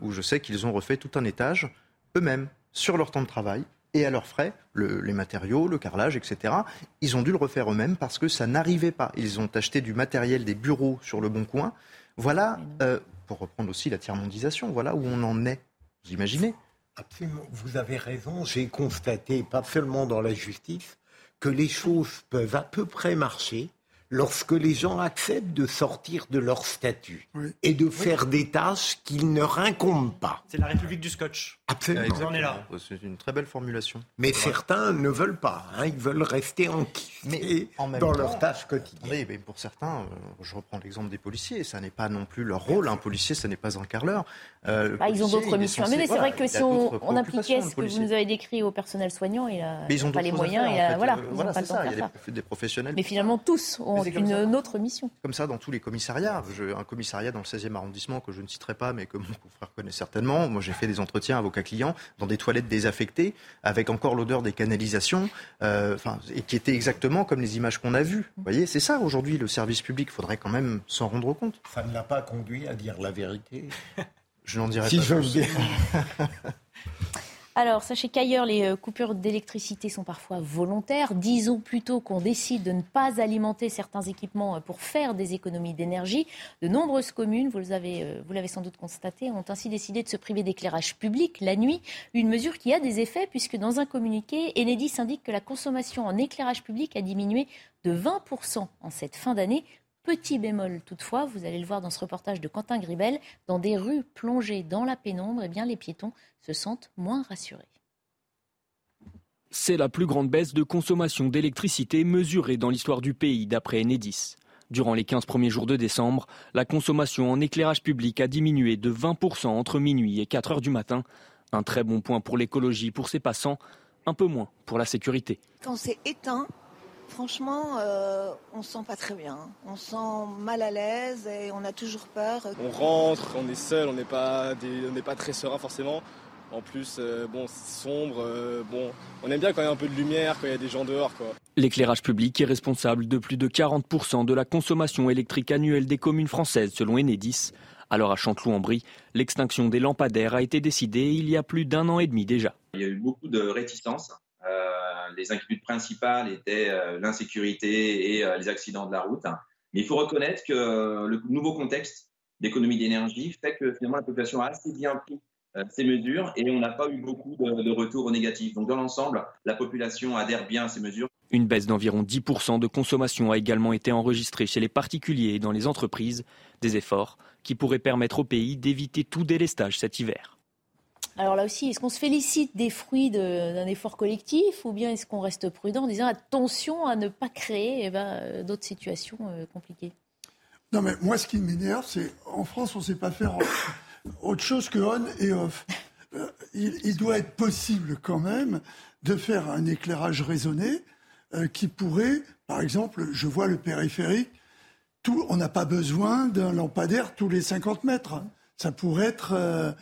où je sais qu'ils ont refait tout un étage eux-mêmes sur leur temps de travail et à leurs frais, les matériaux, le carrelage, etc. Ils ont dû le refaire eux-mêmes parce que ça n'arrivait pas. Ils ont acheté du matériel, des bureaux sur le bon coin. Voilà, euh, pour reprendre aussi la tiers-mondisation, voilà où on en est. Vous imaginez? Absolument, vous avez raison. J'ai constaté, pas seulement dans la justice, que les choses peuvent à peu près marcher lorsque les gens acceptent de sortir de leur statut et de faire des tâches qu'ils ne rincombent pas. C'est la République du Scotch. Absolument. On en est là. C'est une très belle formulation. Mais certains ne veulent pas. hein. Ils veulent rester enquistés En même dans temps, tâches quotidiennes. Oui, mais pour certains, euh, je reprends l'exemple des policiers, ça n'est pas non plus leur rôle. Un policier, ça n'est pas un carreleur. Euh, Bah, ils ont d'autres missions. censé- mais c'est vrai que si on, on appliquait ce que vous nous avez décrit au personnel soignant, il a Mais ils ont pas les à moyens. faire, et en a- fait. voilà, Euh, ils n'ont voilà, pas c'est le temps Il y a des, des professionnels. Mais finalement, tous ont une autre mission. Comme ça dans tous les commissariats. Un commissariat dans le 16e arrondissement que je ne citerai pas, mais que mon confrère connaît certainement. Moi, j'ai fait des entretiens avocat-client dans des toilettes désaffectées, avec encore l'odeur des canalisations, euh, enfin, et qui étaient exactement comme les images qu'on a vues. Vous voyez, c'est ça aujourd'hui le service public. Il faudrait quand même s'en rendre compte. Ça ne l'a pas conduit à dire la vérité. Je n'en dirai Si pas j'ose plus. Alors, sachez qu'ailleurs, les euh, coupures d'électricité sont parfois volontaires. Disons plutôt qu'on décide de ne pas alimenter certains équipements euh, pour faire des économies d'énergie. De nombreuses communes, vous l'avez, euh, vous l'avez sans doute constaté, ont ainsi décidé de se priver d'éclairage public la nuit. Une mesure qui a des effets puisque dans un communiqué, Enedis indique que la consommation en éclairage public a diminué de 20% en cette fin d'année. Petit bémol toutefois, vous allez le voir dans ce reportage de Quentin Gribel, dans des rues plongées dans la pénombre, eh bien, les piétons se sentent moins rassurés. C'est la plus grande baisse de consommation d'électricité mesurée dans l'histoire du pays, d'après Enedis. Durant les 15 premiers jours de décembre, la consommation en éclairage public a diminué de 20% entre minuit et 4 heures du matin. Un très bon point pour l'écologie pour ses passants, un peu moins pour la sécurité. Quand c'est éteint, franchement, euh, on se sent pas très bien. On se sent mal à l'aise et on a toujours peur. On rentre, on est seul, on n'est pas, des- on n'est pas très serein forcément. En plus, euh, bon, c'est sombre. euh, bon, on aime bien quand il y a un peu de lumière, quand il y a des gens dehors, quoi. L'éclairage public est responsable de plus de 40% de la consommation électrique annuelle des communes françaises, selon Enedis. Alors à Chanteloup-en-Brie, l'extinction des lampadaires a été décidée il y a plus d'un an et demi déjà. Il y a eu beaucoup de réticences. Euh, les inquiétudes principales étaient euh, l'insécurité et euh, les accidents de la route. Mais il faut reconnaître que euh, le nouveau contexte d'économie d'énergie fait que finalement la population a assez bien pris euh, ces mesures et on n'a pas eu beaucoup de retours négatifs. Donc dans l'ensemble, la population adhère bien à ces mesures. Une baisse d'environ 10% de consommation a également été enregistrée chez les particuliers et dans les entreprises, des efforts qui pourraient permettre au pays d'éviter tout délestage cet hiver. Alors là aussi, est-ce qu'on se félicite des fruits d'un effort collectif ou bien est-ce qu'on reste prudent en disant attention à ne pas créer eh ben, euh, d'autres situations euh, compliquées? Non, mais moi, ce qui m'énerve, c'est en France, on ne sait pas faire autre chose que on et off. Euh, il, doit être possible quand même de faire un éclairage raisonné qui pourrait, par exemple, je vois le périphérique, tout, on n'a pas besoin d'un lampadaire tous les 50 mètres. Ça pourrait être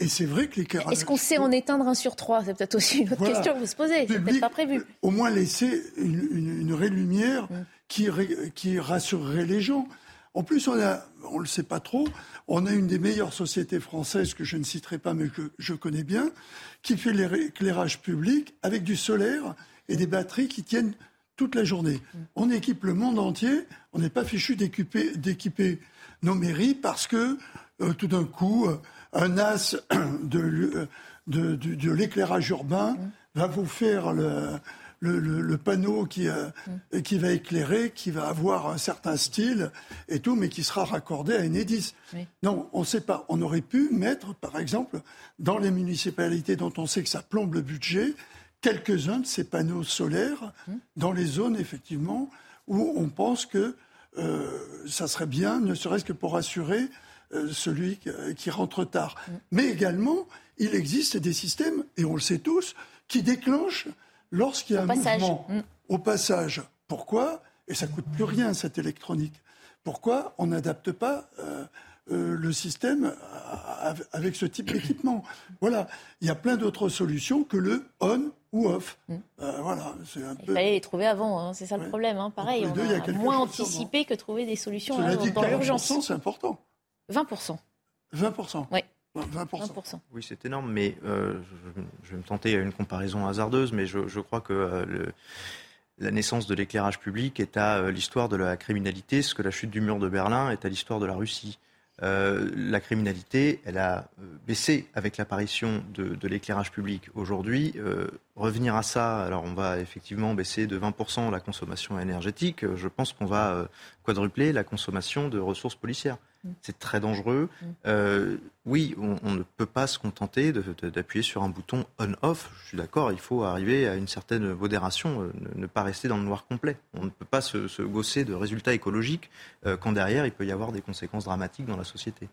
Et c'est vrai que l'éclairage. Est-ce qu'on sait en éteindre un sur trois C'est peut-être aussi une autre Voilà. question que vous se posez. C'est peut-être pas prévu. Au moins laisser une, une, une vraie lumière Mm. qui, qui rassurerait les gens. En plus, on a, on le sait pas trop, on a une des meilleures sociétés françaises que je ne citerai pas, mais que je connais bien, qui fait l'éclairage public avec du solaire et des batteries qui tiennent toute la journée. On équipe le monde entier. On n'est pas fichu d'équiper d'équiper nos mairies parce que euh, tout d'un coup, euh, un as de, l'éclairage urbain va vous faire le, le, le- le panneau qui, euh, qui va éclairer, qui va avoir un certain style et tout, mais qui sera raccordé à Enedis. Oui. Non, on ne sait pas. On aurait pu mettre, par exemple, dans les municipalités dont on sait que ça plombe le budget, quelques-uns de ces panneaux solaires dans les zones, effectivement, où on pense que euh, ça serait bien, ne serait-ce que pour assurer celui qui, qui rentre tard. Mais également, il existe des systèmes, et on le sait tous, qui déclenchent lorsqu'il y a Au un passage. mouvement. Mm. Au passage. Pourquoi? Et ça coûte plus rien, cette électronique. Pourquoi on n'adapte pas euh, euh, le système à- à- avec ce type d'équipement? Voilà. Il y a plein d'autres solutions que le on ou off. Mm. Euh, voilà. C'est un Il peu. fallait les trouver avant, hein, c'est ça le problème. hein. Pareil, on deux, a a moins anticipé que trouver des solutions hein, dit, dans 40%, l'urgence. c'est important. 20%. 20%. Oui. 20%. 20%. Oui, c'est énorme, mais euh, je, je vais me tenter à une comparaison hasardeuse, mais je, je crois que euh, le- la naissance de l'éclairage public est à euh, l'histoire de la criminalité, ce que la chute du mur de Berlin est à l'histoire de la Russie. Euh, la criminalité, elle a baissé avec l'apparition de, l'éclairage public. Aujourd'hui, euh, revenir à ça, alors on va effectivement baisser de 20% la consommation énergétique. Je pense qu'on va quadrupler la consommation de ressources policières. Mm. C'est très dangereux. Mm. oui, on, ne peut pas se contenter d'appuyer sur un bouton on-off. Je suis d'accord, il faut arriver à une certaine modération, ne, pas rester dans le noir complet. On ne peut pas se, se gosser de résultats écologiques quand derrière il peut y avoir des conséquences dramatiques dans la société.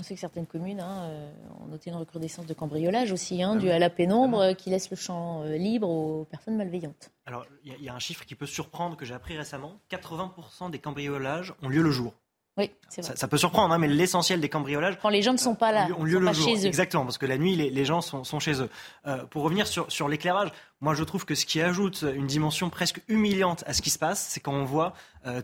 On sait que certaines communes hein, euh, ont noté une recrudescence de cambriolage aussi, hein, ah dû à la pénombre, euh, qui laisse le champ euh, libre aux personnes malveillantes. Alors, il y, a un chiffre qui peut surprendre que j'ai appris récemment 80% des cambriolages ont lieu le jour. Oui, c'est vrai. Ça, peut surprendre, hein, mais l'essentiel des cambriolages. Quand les gens ne sont pas là, ont lieu le jour. Exactement, parce que la nuit, les, gens sont, chez eux. pour revenir sur, sur l'éclairage, moi je trouve que ce qui ajoute une dimension presque humiliante à ce qui se passe, c'est quand on voit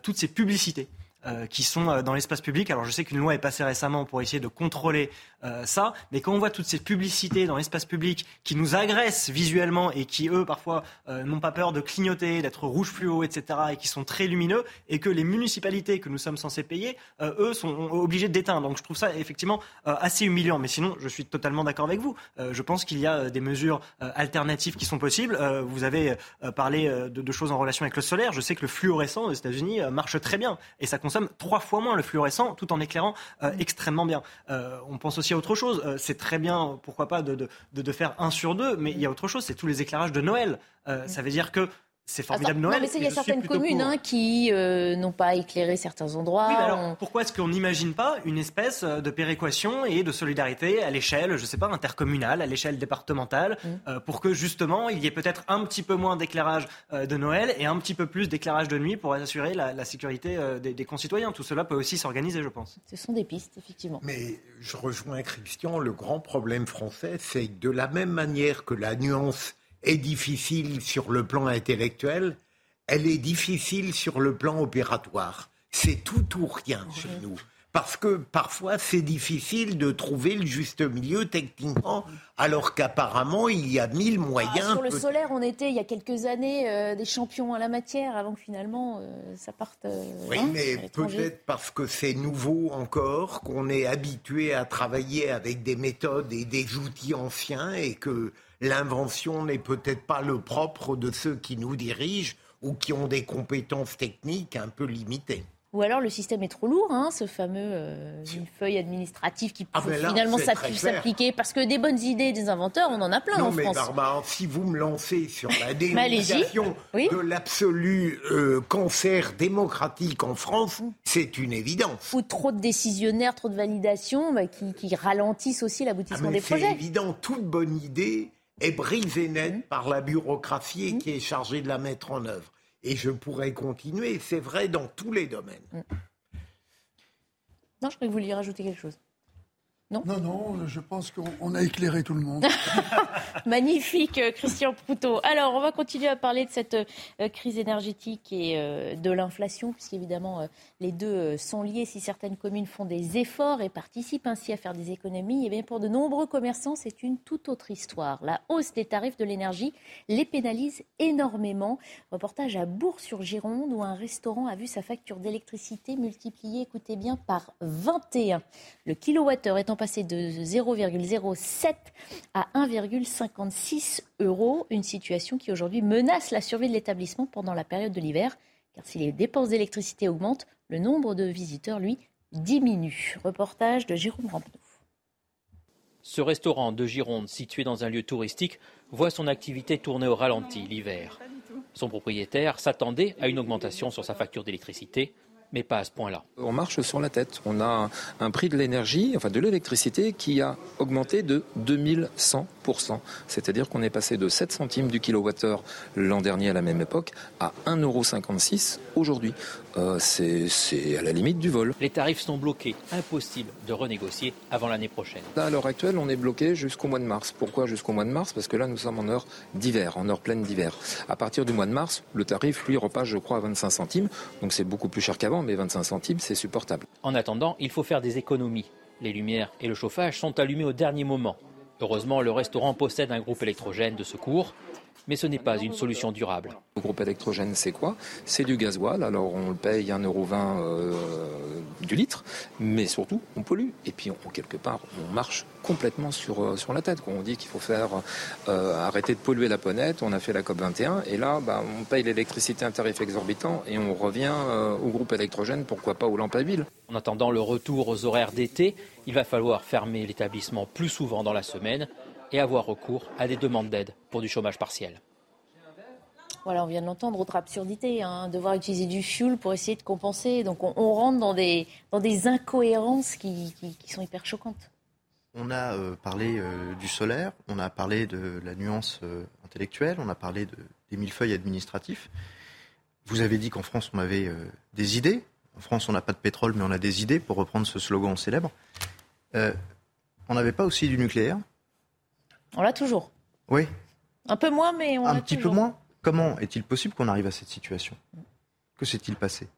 toutes ces publicités. Euh, qui sont euh, dans l'espace public. Alors je sais qu'une loi est passée récemment pour essayer de contrôler euh, ça, mais quand on voit toutes ces publicités dans l'espace public qui nous agressent visuellement et qui eux parfois n'ont pas peur de clignoter, d'être rouge fluo, etc. et qui sont très lumineux et que les municipalités que nous sommes censés payer, eux sont obligés d'éteindre. Donc je trouve ça effectivement assez humiliant. Mais sinon, je suis totalement d'accord avec vous. je pense qu'il y a des mesures alternatives qui sont possibles. vous avez parlé de, choses en relation avec le solaire. Je sais que le fluorescent aux États-Unis marche très bien et ça consomme trois fois moins le fluorescent tout en éclairant euh, extrêmement bien. Euh, on pense aussi à autre chose. Euh, c'est très bien, pourquoi pas, de, de, faire un sur deux, mais il y a autre chose, c'est tous les éclairages de Noël. ça veut dire que c'est formidable Noël. Non, mais il y a certaines communes hein, qui euh, n'ont pas éclairé certains endroits. Oui, alors, pourquoi est-ce qu'on n'imagine pas une espèce euh, de péréquation et de solidarité à l'échelle, je ne sais pas, intercommunale, à l'échelle départementale, mm. euh, pour que justement il y ait peut-être un petit peu moins d'éclairage de Noël et un petit peu plus d'éclairage de nuit pour assurer la, sécurité des, des, concitoyens? Tout cela peut aussi s'organiser, je pense. Ce sont des pistes, effectivement. Mais je rejoins Christian, le grand problème français, c'est de la même manière que la nuance est difficile sur le plan intellectuel, elle est difficile sur le plan opératoire. C'est tout ou rien chez nous. Parce que parfois c'est difficile de trouver le juste milieu techniquement, alors qu'apparemment il y a mille ah, moyens. sur le solaire, on était il y a quelques années euh, des champions à la matière avant que finalement euh, ça parte. Euh, oui, hein, mais peut-être parce que c'est nouveau encore, qu'on est habitué à travailler avec des méthodes et des outils anciens et que l'invention n'est peut-être pas le propre de ceux qui nous dirigent ou qui ont des compétences techniques un peu limitées. Ou alors le système est trop lourd, hein, ce fameux euh, une feuille administrative qui ah, peut finalement s'appliquer parce que des bonnes idées des inventeurs, on en a plein non, en mais Barbara, si vous me lancez sur la dénonciation de l'absolu euh, cancer démocratique en France, c'est une évidence. Ou trop de décisionnaires, trop de validations bah, qui, ralentissent aussi l'aboutissement ah, des projets. C'est évident, toute bonne idée est brisée net mmh. par la bureaucratie mmh. qui est chargée de la mettre en œuvre. Et je pourrais continuer, c'est vrai dans tous les domaines. Mmh. Non, je croyais que vous vouliez rajouter quelque chose. Non, non, non, je pense qu'on a éclairé tout le monde. Magnifique, euh, Christian Proutot. Alors, on va continuer à parler de cette euh, crise énergétique et euh, de l'inflation, puisqu'évidemment, les deux sont liés. Si certaines communes font des efforts et participent ainsi à faire des économies, et eh bien pour de nombreux commerçants, c'est une toute autre histoire. La hausse des tarifs de l'énergie les pénalise énormément. Reportage à Bourg-sur-Gironde, où un restaurant a vu sa facture d'électricité multipliée, écoutez bien, par 21. Le kilowattheure étant passé de 0,07 à 1,56 euros. Une situation qui aujourd'hui menace la survie de l'établissement pendant la période de l'hiver. Car si les dépenses d'électricité augmentent, le nombre de visiteurs, lui, diminue. Reportage de Jérôme Rampenou. Ce restaurant de Gironde, situé dans un lieu touristique, voit son activité tourner au ralenti l'hiver. Son propriétaire s'attendait à une augmentation sur sa facture d'électricité mais pas à ce point-là. On marche sur la tête. On a un prix de l'énergie, enfin de l'électricité, qui a augmenté de 2100%. C'est-à-dire qu'on est passé de 7 centimes du kilowattheure l'an dernier à la même époque à 1,56€ aujourd'hui. Euh, c'est à la limite du vol. Les tarifs sont bloqués. Impossible de renégocier avant l'année prochaine. à l'heure actuelle, on est bloqué jusqu'au mois de mars. Pourquoi jusqu'au mois de mars? Parce que là, nous sommes en heure d'hiver, en heure pleine d'hiver. À partir du mois de mars, le tarif, lui, repasse, je crois, à 25 centimes. Donc c'est beaucoup plus cher qu'avant mais 25 centimes, c'est supportable. En attendant, il faut faire des économies. Les lumières et le chauffage sont allumés au dernier moment. Heureusement, le restaurant possède un groupe électrogène de secours. Mais ce n'est pas une solution durable. Le groupe électrogène, c'est quoi? C'est du gasoil. Alors on le paye 1,20€ euh, du litre, mais surtout on pollue. Et puis on, quelque part, on marche complètement sur, euh, sur la tête. On dit qu'il faut faire euh, arrêter de polluer la planète. On a fait la COP 21 et là, bah, on paye l'électricité à un tarif exorbitant et on revient au groupe électrogène, pourquoi pas aux lampes à huile. En attendant le retour aux horaires d'été, il va falloir fermer l'établissement plus souvent dans la semaine et avoir recours à des demandes d'aide pour du chômage partiel. Voilà, on vient de l'entendre, autre absurdité, hein, devoir utiliser du fuel pour essayer de compenser. Donc on, rentre dans des, dans des incohérences qui, sont hyper choquantes. On a euh, parlé euh, du solaire, on a parlé de la nuance euh, intellectuelle, on a parlé de, des millefeuilles administratifs. Vous avez dit qu'en France, on avait des idées. En France, on n'a pas de pétrole, mais on a des idées, pour reprendre ce slogan célèbre. on n'avait pas aussi du nucléaire On l'a toujours. Oui. Un peu moins, mais on Un petit peu moins Comment est-il possible qu'on arrive à cette situation? Que s'est-il passé?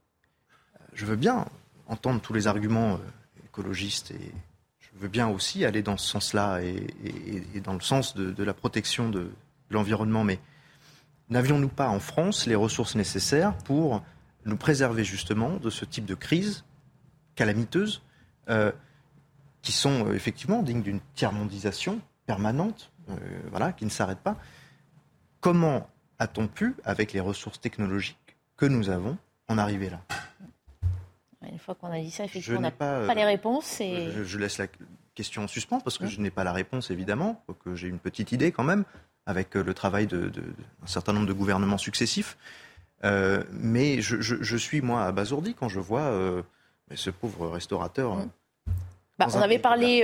Je veux bien entendre tous les arguments euh, écologistes et je veux bien aussi aller dans ce sens-là et, dans le sens de, la protection de, l'environnement. Mais n'avions-nous pas en France les ressources nécessaires pour nous préserver justement de ce type de crise calamiteuse euh, qui sont euh, effectivement dignes d'une tiers-mondisation permanente, voilà, qui ne s'arrête pas Comment a-t-on pu, avec les ressources technologiques que nous avons, en arriver là? Une fois qu'on a dit ça, effectivement, on n'a pas, les réponses. Et... Je, laisse la question en suspens parce que je n'ai pas la réponse, évidemment, que j'ai une petite idée quand même, avec euh, le travail d'un certain nombre de gouvernements successifs. Euh, mais je, suis, moi, abasourdi quand je vois euh, ce pauvre restaurateur. Bah, on avait parlé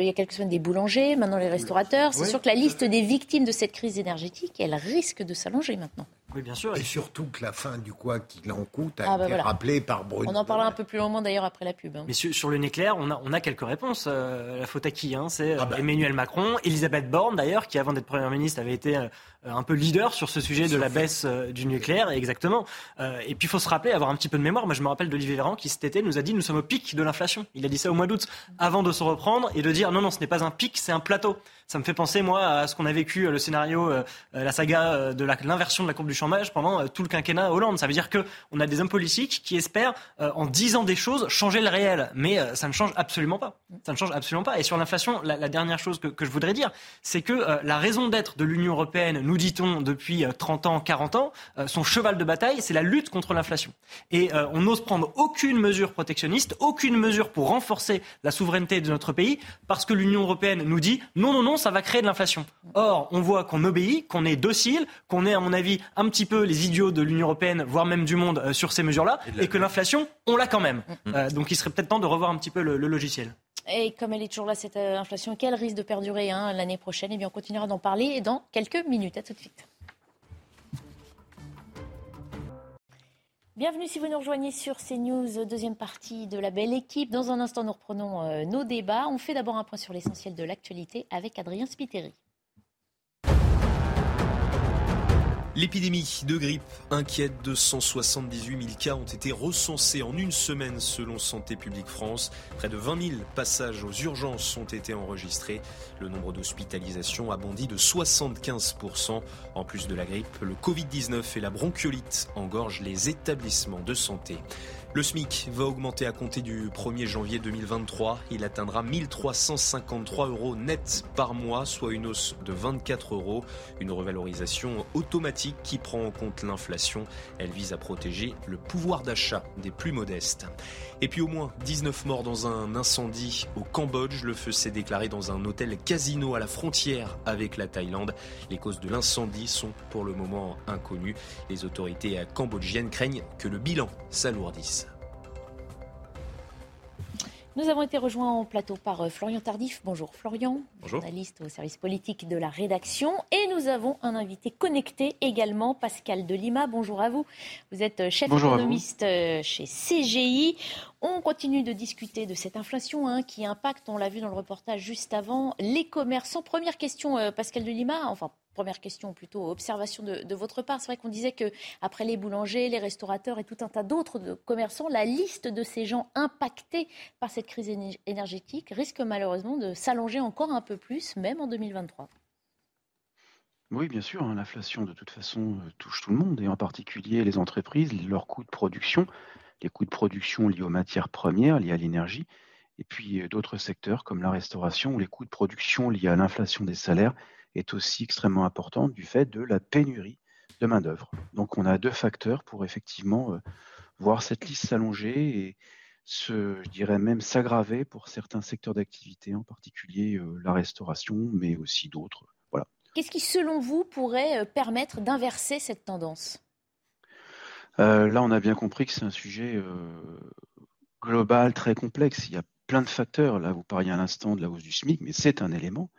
il y a quelques semaines des boulangers, maintenant les restaurateurs. C'est sûr que la liste des victimes de cette crise énergétique, elle risque de s'allonger maintenant. Oui, bien sûr. Et surtout que la fin du quoi qu'il en coûte a ah, bah été rappelée par Bruno. On en parlera un peu plus longuement d'ailleurs après la pub. Hein. Mais sur, le nucléaire, on a, on a quelques réponses. Euh, la faute à qui hein C'est ah bah. Emmanuel Macron, Elisabeth Borne d'ailleurs, qui avant d'être Première ministre avait été euh, un peu leader sur ce sujet de la baisse euh, du nucléaire, exactement. et puis il faut se rappeler, avoir un petit peu de mémoire. Moi je me rappelle d'Olivier Véran qui cet été nous a dit nous sommes au pic de l'inflation. Il a dit ça au mois d'août, avant de se reprendre et de dire non, non, ce n'est pas un pic, c'est un plateau. Ça me fait penser, moi, à ce qu'on a vécu, le scénario, la saga de l'inversion de la courbe du chômage pendant tout le quinquennat Hollande. Ça veut dire qu'on a des hommes politiques qui espèrent, euh, en disant des choses, changer le réel. Mais euh, ça ne change absolument pas. Ça ne change absolument pas. Et sur l'inflation, la, dernière chose que, je voudrais dire, c'est que euh, la raison d'être de l'Union européenne, nous dit-on depuis 30 ans, 40 ans, son cheval de bataille, c'est la lutte contre l'inflation. Et on n'ose prendre aucune mesure protectionniste, aucune mesure pour renforcer la souveraineté de notre pays, parce que l'Union européenne nous dit non, non, non, ça va créer de l'inflation. Or, on voit qu'on obéit, qu'on est docile, qu'on est, à mon avis, un petit peu les idiots de l'Union européenne, voire même du monde, euh, sur ces mesures-là, et, que l'inflation, on l'a quand même. Mm. Euh, donc il serait peut-être temps de revoir un petit peu le, logiciel. Et comme elle est toujours là, cette euh, inflation, qu'elle risque de perdurer hein, l'année prochaine, et eh bien on continuera d'en parler dans quelques minutes. À tout de suite. Bienvenue si vous nous rejoignez sur CNews, deuxième partie de la belle équipe. Dans un instant, nous reprenons nos débats. On fait d'abord un point sur l'essentiel de l'actualité avec Adrien Spiteri. L'épidémie de grippe inquiète de 178 000 cas ont été recensés en une semaine selon Santé publique France. Près de 20 000 passages aux urgences ont été enregistrés. Le nombre d'hospitalisations a bondi de 75% En plus de la grippe, le Covid-19 et la bronchiolite engorgent les établissements de santé. Le SMIC va augmenter à compter du 1er janvier 2023. Il atteindra 1353 euros net par mois, soit une hausse de 24 euros. Une revalorisation automatique qui prend en compte l'inflation. Elle vise à protéger le pouvoir d'achat des plus modestes. Et puis au moins 19 morts dans un incendie au Cambodge. Le feu s'est déclaré dans un hôtel casino à la frontière avec la Thaïlande. Les causes de l'incendie sont pour le moment inconnues. Les autorités cambodgiennes craignent que le bilan s'alourdisse. Nous avons été rejoints en plateau par euh, Florian Tardif. Bonjour Florian, Bonjour. journaliste au service politique de la rédaction. Et nous avons un invité connecté également, Pascal Delima. Bonjour à vous. Vous êtes euh, chef économiste euh, chez CGI. On continue de discuter de cette inflation hein, qui impacte, on l'a vu dans le reportage juste avant, les commerçants. Première question, Pascal Delima, enfin première question, plutôt observation de, votre part. C'est vrai qu'on disait que après les boulangers, les restaurateurs et tout un tas d'autres commerçants, la liste de ces gens impactés par cette crise énergétique risque malheureusement de s'allonger encore un peu plus, même en 2023. Oui, bien sûr, hein, l'inflation de toute façon touche tout le monde et en particulier les entreprises, leurs coûts de production, les coûts de production liés aux matières premières, liés à l'énergie, et puis d'autres secteurs comme la restauration les coûts de production liés à l'inflation des salaires est aussi extrêmement importante du fait de la pénurie de main-d'œuvre. Donc on a deux facteurs pour effectivement voir cette liste s'allonger et se, je dirais même s'aggraver pour certains secteurs d'activité, en particulier la restauration, mais aussi d'autres. Voilà. Qu'est-ce qui, selon vous, pourrait permettre d'inverser cette tendance? Là, on a bien compris que c'est un sujet global, très complexe. Il y a plein de facteurs. Là, vous parliez à l'instant de la hausse du SMIC, mais c'est un élément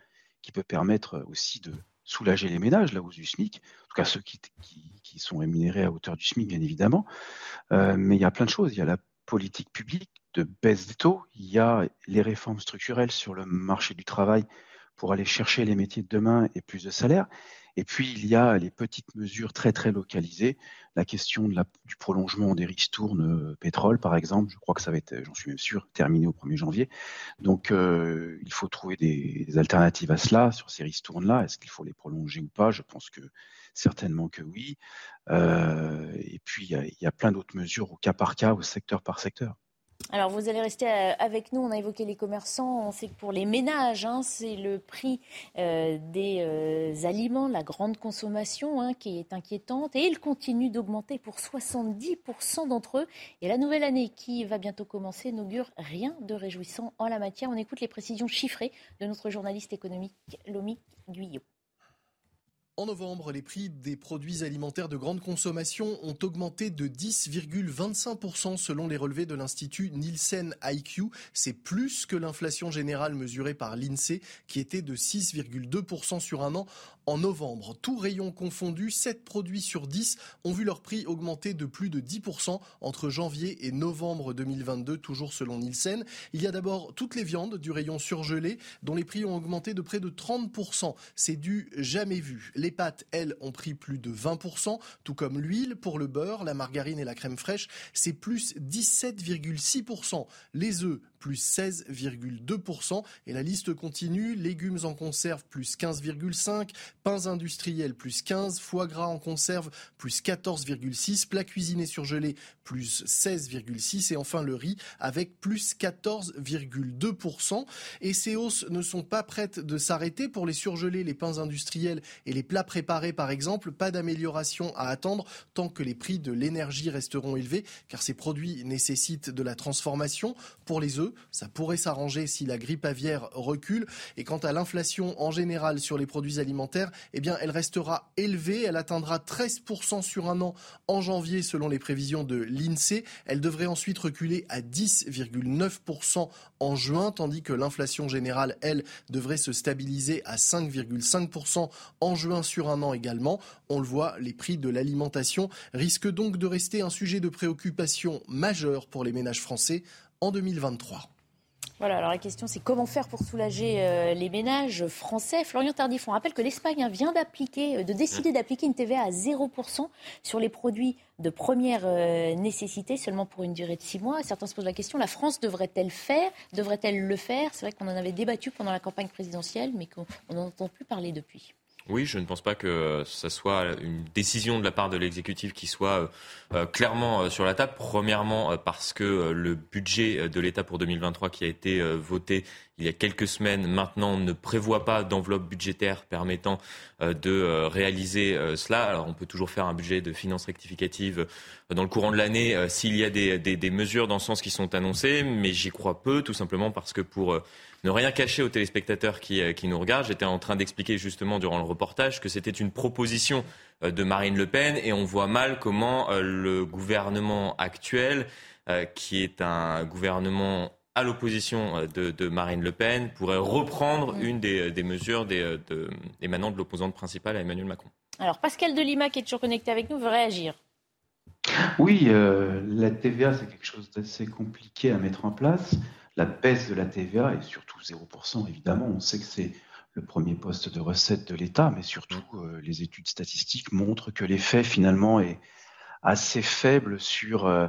qui peut permettre aussi de soulager les ménages, la hausse du SMIC, en tout cas ceux qui, qui, sont rémunérés à hauteur du SMIC, bien évidemment. Euh, mais il y a plein de choses. Il y a la politique publique de baisse des taux, il y a les réformes structurelles sur le marché du travail pour aller chercher les métiers de demain et plus de salaire. Et puis, il y a les petites mesures très, très localisées. La question de la, du prolongement des ristournes euh, pétrole, par exemple, je crois que ça va être, j'en suis même sûr, terminé au 1er janvier. Donc, euh, il faut trouver des, alternatives à cela, sur ces ristournes-là. Est-ce qu'il faut les prolonger ou pas? Je pense que certainement que oui. Euh, et puis, il y, il y a plein d'autres mesures au cas par cas, au secteur par secteur. Alors, vous allez rester euh, avec nous. On a évoqué les commerçants. On sait que pour les ménages, hein, c'est le prix euh, des euh, aliments, la grande consommation hein, qui est inquiétante. Et il continue d'augmenter pour 70% d'entre eux. Et la nouvelle année qui va bientôt commencer n'augure rien de réjouissant en la matière. On écoute les précisions chiffrées de notre journaliste économique Lomi Guyot. En novembre, les prix des produits alimentaires de grande consommation ont augmenté de 10,25% selon les relevés de l'Institut Nielsen IQ. C'est plus que l'inflation générale mesurée par l'INSEE qui était de 6,2% sur un an en novembre. Tout rayon confondu, 7 produits sur 10 ont vu leur prix augmenter de plus de 10% entre janvier et novembre 2022, toujours selon Nielsen. Il y a d'abord toutes les viandes du rayon surgelé dont les prix ont augmenté de près de 30%. C'est du jamais vu. Les pâtes, elles, ont pris plus de 20%, tout comme l'huile. Pour le beurre, la margarine et la crème fraîche, c'est plus 17,6%. Les œufs, plus 16,2%. Et la liste continue. Légumes en conserve, plus 15,5%. Pains industriels, plus 15%. Foie gras en conserve, plus 14,6%. Plats cuisinés surgelés, plus 16,6%. Et enfin le riz, avec plus 14,2%. Et ces hausses ne sont pas prêtes de s'arrêter. Pour les surgelés, les pains industriels et les plats préparés, par exemple, pas d'amélioration à attendre tant que les prix de l'énergie resteront élevés, car ces produits nécessitent de la transformation. Pour les œufs, ça pourrait s'arranger si la grippe aviaire recule. Et quant à l'inflation en général sur les produits alimentaires, eh elle restera élevée. Elle atteindra 13% sur un an en janvier selon les prévisions de l'INSEE. Elle devrait ensuite reculer à 10,9% en juin, tandis que l'inflation générale, elle, devrait se stabiliser à 5,5% en juin sur un an également. On le voit, les prix de l'alimentation risquent donc de rester un sujet de préoccupation majeur pour les ménages français en 2023. Voilà, alors la question c'est comment faire pour soulager euh, les ménages français? Florian Tardif, on rappelle que l'Espagne vient d'appliquer, euh, de décider d'appliquer une TVA à 0% sur les produits de première euh, nécessité seulement pour une durée de six mois. Certains se posent la question, la France devrait-elle faire Devrait-elle le faire? C'est vrai qu'on en avait débattu pendant la campagne présidentielle, mais qu'on n'entend plus parler depuis. Oui, je ne pense pas que ce soit une décision de la part de l'exécutif qui soit euh, euh, clairement euh, sur la table. Premièrement, parce que le budget de l'État pour 2023 qui a été voté il y a quelques semaines maintenant ne prévoit pas d'enveloppe budgétaire permettant de réaliser cela. Alors on peut toujours faire un budget de finances rectificative dans le courant de l'année s'il y a des, des, mesures dans ce sens qui sont annoncées, mais j'y crois peu, tout simplement parce que pour ne rien cacher aux téléspectateurs qui, euh, qui nous regardent. J'étais en train d'expliquer justement durant le reportage que c'était une proposition euh, de Marine Le Pen et on voit mal comment euh, le gouvernement actuel, qui est un gouvernement à l'opposition de, de, Marine Le Pen, pourrait reprendre une des, des mesures des, de, émanant de l'opposante principale à Emmanuel Macron. Alors Pascal Delima, qui est toujours connecté avec nous, veut réagir. Oui, euh, la TVA, c'est quelque chose d'assez compliqué à mettre en place la baisse de la TVA, et surtout 0%, évidemment, on sait que c'est le premier poste de recette de l'État, mais surtout euh, les études statistiques montrent que l'effet finalement est assez faible sur, euh,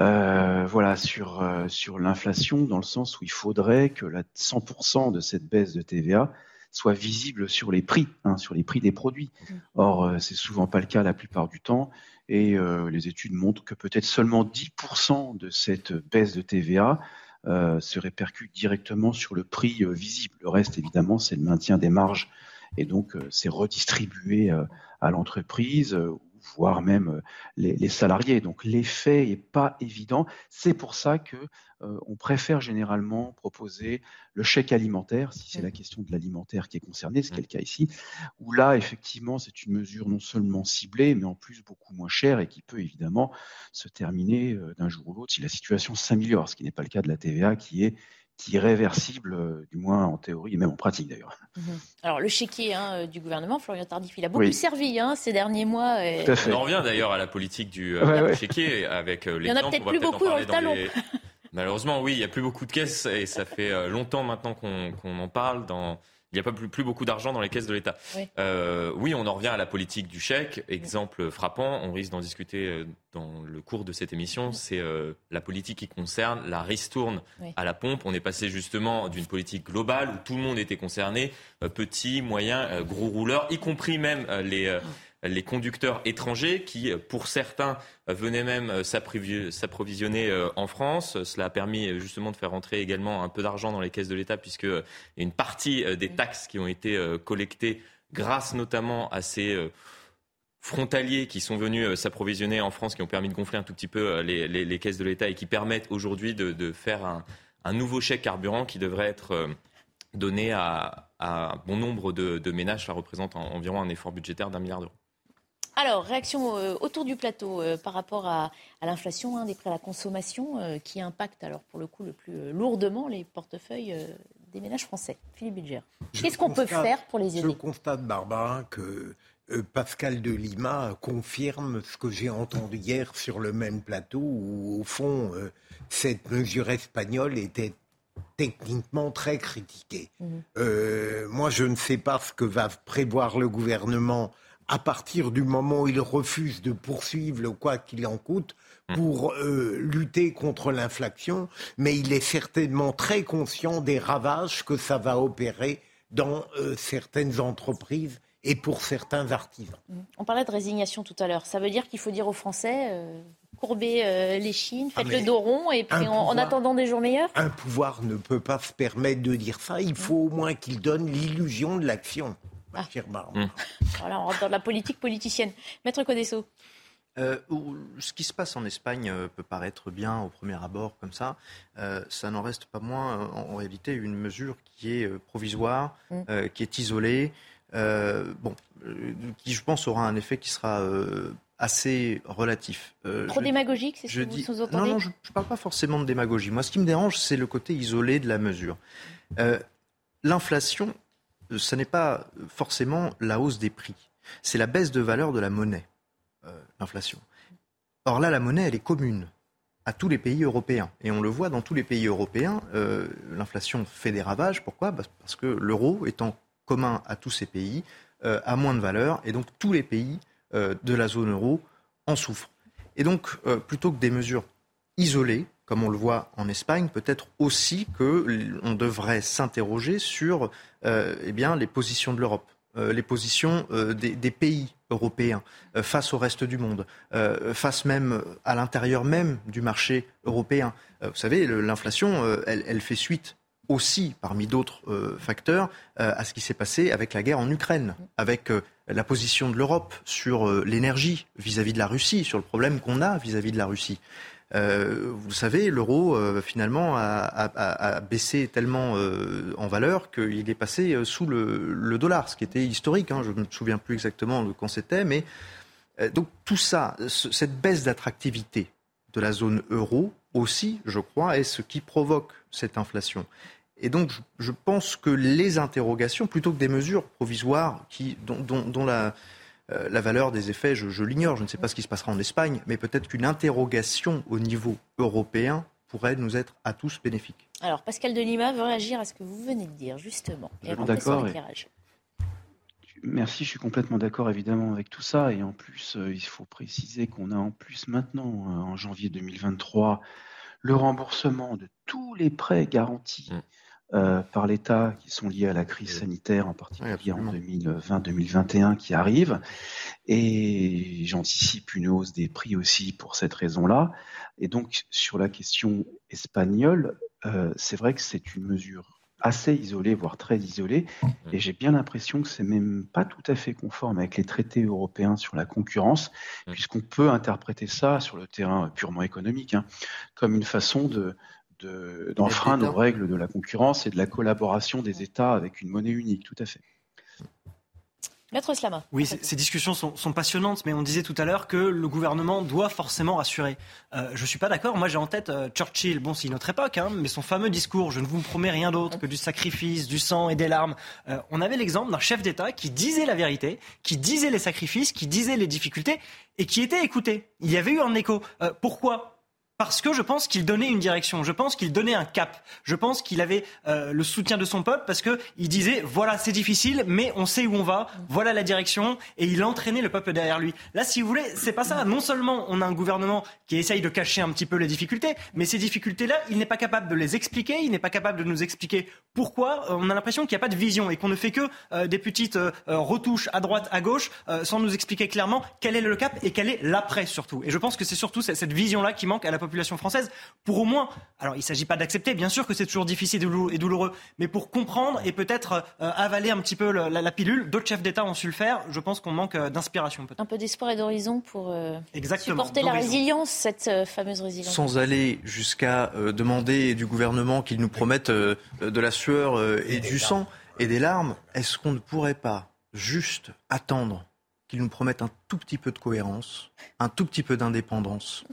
euh, voilà, sur, sur l'inflation, dans le sens où il faudrait que la 100% de cette baisse de TVA soit visible sur les prix, hein, sur les prix des produits. Mmh. Or, euh, c'est souvent pas le cas la plupart du temps, et euh, les études montrent que peut-être seulement 10% de cette baisse de TVA euh, se répercute directement sur le prix euh, visible. Le reste, évidemment, c'est le maintien des marges, et donc euh, c'est redistribué à l'entreprise. Voire même euh, les, les salariés. Donc l'effet n'est pas évident. C'est pour ça que euh, on préfère généralement proposer le chèque alimentaire, si c'est la question de l'alimentaire qui est concernée, ce qui est le cas ici, où là, effectivement, c'est une mesure non seulement ciblée, mais en plus beaucoup moins chère et qui peut évidemment se terminer euh, d'un jour ou l'autre si la situation s'améliore, ce qui n'est pas le cas de la TVA qui est est réversible, euh, du moins en théorie et même en pratique d'ailleurs. Mhm. Alors, le chéquier hein, euh, du gouvernement, Florian Tardif, il a beaucoup Oui. servi hein, ces derniers mois. et- On en revient d'ailleurs à la politique du euh, Ouais, du ouais. chéquier avec euh, Il y en a peut-être plus beaucoup dans le talon. les- Malheureusement, oui, il n'y a plus beaucoup de caisses et ça fait longtemps maintenant qu'on qu'on en parle. Dans... Il n'y a pas plus, plus beaucoup d'argent dans les caisses de l'État. Oui. Euh, oui, on en revient à la politique du chèque. Exemple frappant, on risque d'en discuter euh, dans le cours de cette émission. C'est euh, la politique qui concerne la ristourne Oui. à la pompe. On est passé justement d'une politique globale où tout le monde était concerné, euh, petits, moyens, euh, gros rouleurs, y compris même les, les conducteurs étrangers qui, pour certains, venaient même s'approvi- s'approvisionner euh, en France. Cela a permis euh, justement de faire rentrer également un peu d'argent dans les caisses de l'État puisque euh, une partie des taxes qui ont été collectées grâce notamment à ces frontaliers qui sont venus s'approvisionner en France, qui ont permis de gonfler un tout petit peu les, caisses de l'État et qui permettent aujourd'hui de, faire un, nouveau chèque carburant qui devrait être donné à, bon nombre de, de ménages. Ça représente en- environ un effort budgétaire d'un milliard d'euros. Alors, réaction euh, autour du plateau euh, par rapport à, à l'inflation hein, des prix à la consommation euh, qui impacte, alors pour le coup, le plus lourdement les portefeuilles des ménages français. Philippe Bilger. Je Qu'est-ce qu'on peut faire pour les Je aider constate, Barbara, que Pascal de Lima confirme ce que j'ai entendu hier sur le même plateau, où au fond, cette mesure espagnole était techniquement très critiquée. Euh, moi, je ne sais pas ce que va prévoir le gouvernement à partir du moment où il refuse de poursuivre le quoi qu'il en coûte pour euh, lutter contre l'inflation, mais il est certainement très conscient des ravages que ça va opérer dans euh, certaines entreprises et pour certains artisans. On parlait de résignation tout à l'heure. Ça veut dire qu'il faut dire aux Français, euh, courbez euh, les chines, faites Ah, mais le dos rond, et puis en, attendant des jours meilleurs Un pouvoir ne peut pas se permettre de dire ça, il faut au moins qu'il donne l'illusion de l'action. Chère Barbara. Voilà, on rentre dans la politique politicienne. Maître Codesso. Euh, ce qui se passe en Espagne euh, peut paraître bien au premier abord comme ça. Euh, ça n'en reste pas moins en, en réalité une mesure qui est provisoire, euh, qui est isolée, euh, bon, euh, qui je pense aura un effet qui sera euh, assez relatif. Euh, Trop je- démagogique, c'est ce que vous dis- sous-entendez Non, non, je ne parle pas forcément de démagogie. Moi, ce qui me dérange, c'est le côté isolé de la mesure. Euh, L'inflation, ce n'est pas forcément la hausse des prix. C'est la baisse de valeur de la monnaie, euh, l'inflation. Or là, la monnaie, elle est commune à tous les pays européens. Et on le voit dans tous les pays européens, euh, l'inflation fait des ravages. Pourquoi? Bah, Parce que l'euro étant commun à tous ces pays, euh, a moins de valeur, et donc tous les pays de la zone euro en souffrent. Et donc, plutôt que des mesures isolées, comme on le voit en Espagne, peut-être aussi qu'on devrait s'interroger sur euh, eh les positions de l'Europe, euh, les positions euh, des, pays européens face au reste du monde, face même à l'intérieur même du marché européen. Vous savez, l'inflation, elle, fait suite aussi, parmi d'autres facteurs, à ce qui s'est passé avec la guerre en Ukraine, avec la position de l'Europe sur l'énergie vis-à-vis de la Russie, sur le problème qu'on a vis-à-vis de la Russie. Euh, vous savez, l'euro euh, finalement a, baissé tellement euh, en valeur qu'il est passé sous le, dollar, ce qui était historique. hein, je ne me souviens plus exactement quand c'était, mais donc tout ça, ce- cette baisse d'attractivité de la zone euro aussi, je crois, est ce qui provoque cette inflation. Et donc, je, pense que les interrogations, plutôt que des mesures provisoires dont la, euh, la valeur des effets, je, je l'ignore, je ne sais pas ce qui se passera en Espagne, mais peut-être qu'une interrogation au niveau européen pourrait nous être à tous bénéfique. Alors, Pascal Delima veut réagir à ce que vous venez de dire, justement. Et D'accord. Merci, je suis complètement d'accord évidemment avec tout ça. Et en plus, euh, il faut préciser qu'on a en plus maintenant, euh, en janvier 2023, le remboursement de tous les prêts garantis euh, par l'État qui sont liés à la crise sanitaire, en particulier en 2020-2021 qui arrive. Et j'anticipe une hausse des prix aussi pour cette raison-là. Et donc, sur la question espagnole, euh, c'est vrai que c'est une mesure assez isolée, voire très isolée, et j'ai bien l'impression que c'est même pas tout à fait conforme avec les traités européens sur la concurrence, puisqu'on peut interpréter ça sur le terrain purement économique, hein, comme une façon de, d'enfreindre aux règles de la concurrence et de la collaboration des États avec une monnaie unique, tout à fait. Maître Slama. Oui, ces discussions sont, passionnantes, mais on disait tout à l'heure que le gouvernement doit forcément rassurer. Euh, je ne suis pas d'accord. Moi, j'ai en tête euh, Churchill. Bon, c'est une autre époque, hein, mais son fameux discours Je ne vous promets rien d'autre que du sacrifice, du sang et des larmes. Euh, on avait l'exemple d'un chef d'État qui disait la vérité, qui disait les sacrifices, qui disait les difficultés et qui était écouté. Il y avait eu un écho. pourquoi? Parce que je pense qu'il donnait une direction, je pense qu'il donnait un cap, je pense qu'il avait euh, le soutien de son peuple parce que il disait voilà c'est difficile mais on sait où on va, voilà la direction et il entraînait le peuple derrière lui. Là si vous voulez c'est pas ça. Non seulement on a un gouvernement qui essaye de cacher un petit peu les difficultés, mais ces difficultés là il n'est pas capable de les expliquer, il n'est pas capable de nous expliquer pourquoi. Euh, on a l'impression qu'il n'y a pas de vision et qu'on ne fait que euh, des petites retouches à droite à gauche sans nous expliquer clairement quel est le cap et quel est l'après surtout. Et je pense que c'est surtout cette vision là qui manque à la population population française pour au moins, alors il ne s'agit pas d'accepter, bien sûr que c'est toujours difficile et douloureux, mais pour comprendre et peut-être euh, avaler un petit peu la, pilule, d'autres chefs d'État ont su le faire, je pense qu'on manque euh, d'inspiration Un peu d'espoir et d'horizon pour euh, supporter la résilience, cette fameuse résilience. Sans aller jusqu'à demander du gouvernement qu'il nous promette de la sueur et, du sang et des larmes, est-ce qu'on ne pourrait pas juste attendre qu'ils nous promettent un tout petit peu de cohérence, un tout petit peu d'indépendance?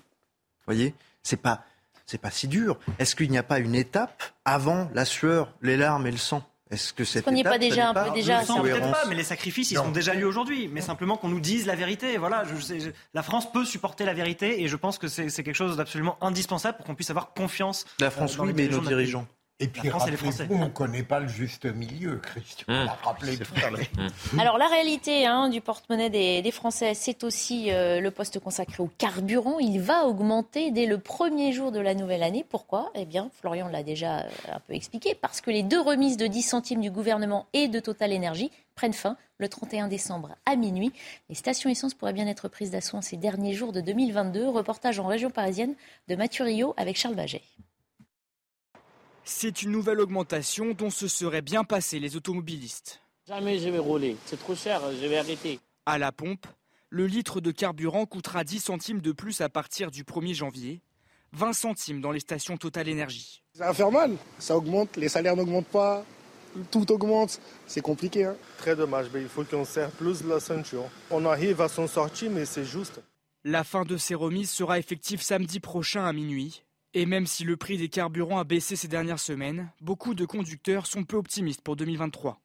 Voyez? C'est pas, c'est pas si dur. Est-ce qu'il n'y a pas une étape avant la sueur, les larmes et le sang? Est-ce que cette étape, pas déjà un peu déjà Peut-être pas, mais les sacrifices, ils sont déjà lieux aujourd'hui. Mais simplement qu'on nous dise la vérité. Voilà, je, la France peut supporter la vérité et je pense que c'est quelque chose d'absolument indispensable pour qu'on puisse avoir confiance. La France, euh, oui, mais nos dirigeants. Et puis, rappelez-vous, on ne connaît pas le juste milieu, Christian. Mmh. Rappelez mmh. Alors, la réalité hein, du porte-monnaie des, Français, c'est aussi euh, le poste consacré au carburant. Il va augmenter dès le premier jour de la nouvelle année. Pourquoi? Eh bien, Florian l'a déjà euh, un peu expliqué. Parce que les deux remises de 10 centimes du gouvernement et de Total Energy prennent fin le 31 décembre à minuit. Les stations essence pourraient bien être prises d'assaut en ces derniers jours de 2022. Reportage en région parisienne de Mathieu Rio avec Charles Baget. C'est une nouvelle augmentation dont se seraient bien passés les automobilistes. Jamais je vais rouler, c'est trop cher, je vais arrêter. À la pompe, le litre de carburant coûtera 10 centimes de plus à partir du 1er janvier, 20 centimes dans les stations Total Énergie. C'est infernal, ça augmente, les salaires n'augmentent pas, tout augmente, c'est compliqué. Hein. Très dommage, mais il faut qu'on serre plus la ceinture. On arrive à s'en sortir, mais c'est juste. La fin de ces remises sera effective samedi prochain à minuit. Et même si le prix des carburants a baissé ces dernières semaines, beaucoup de conducteurs sont peu optimistes pour 2023.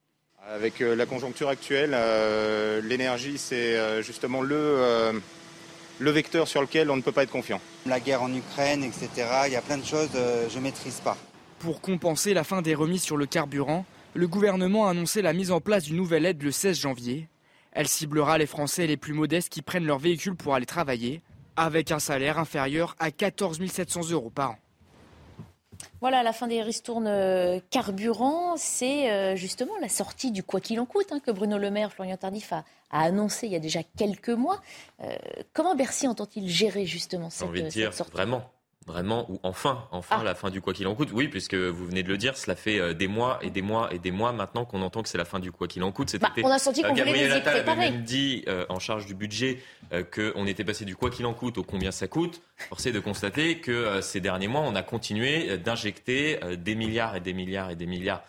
Avec euh, la conjoncture actuelle, euh, l'énergie, c'est euh, justement le, le vecteur sur lequel on ne peut pas être confiant. La guerre en Ukraine, etc., il y a plein de choses que je ne maîtrise pas. Pour compenser la fin des remises sur le carburant, le gouvernement a annoncé la mise en place d'une nouvelle aide le 16 janvier. Elle ciblera les Français les plus modestes qui prennent leur véhicule pour aller travailler avec un salaire inférieur à 14 700 euros par an. Voilà, la fin des ristournes euh, carburant, c'est euh, justement la sortie du quoi qu'il en coûte hein, que Bruno Le Maire, Florian Tardif a, annoncé il y a déjà quelques mois. Euh, comment Bercy entend-il gérer justement cette, envie de dire, sortie? Vraiment, Vraiment, ou enfin, enfin ah. la fin du quoi qu'il en coûte. Oui, puisque vous venez de le dire, cela fait euh, des mois et des mois et des mois maintenant qu'on entend que c'est la fin du quoi qu'il en coûte. Bah, on a senti qu'on voulait les préparer. avait même dit euh, en charge du budget euh, qu'on était passé du quoi qu'il en coûte au combien ça coûte. Forcé de constater que ces derniers mois, on a continué d'injecter des milliards et des milliards et des milliards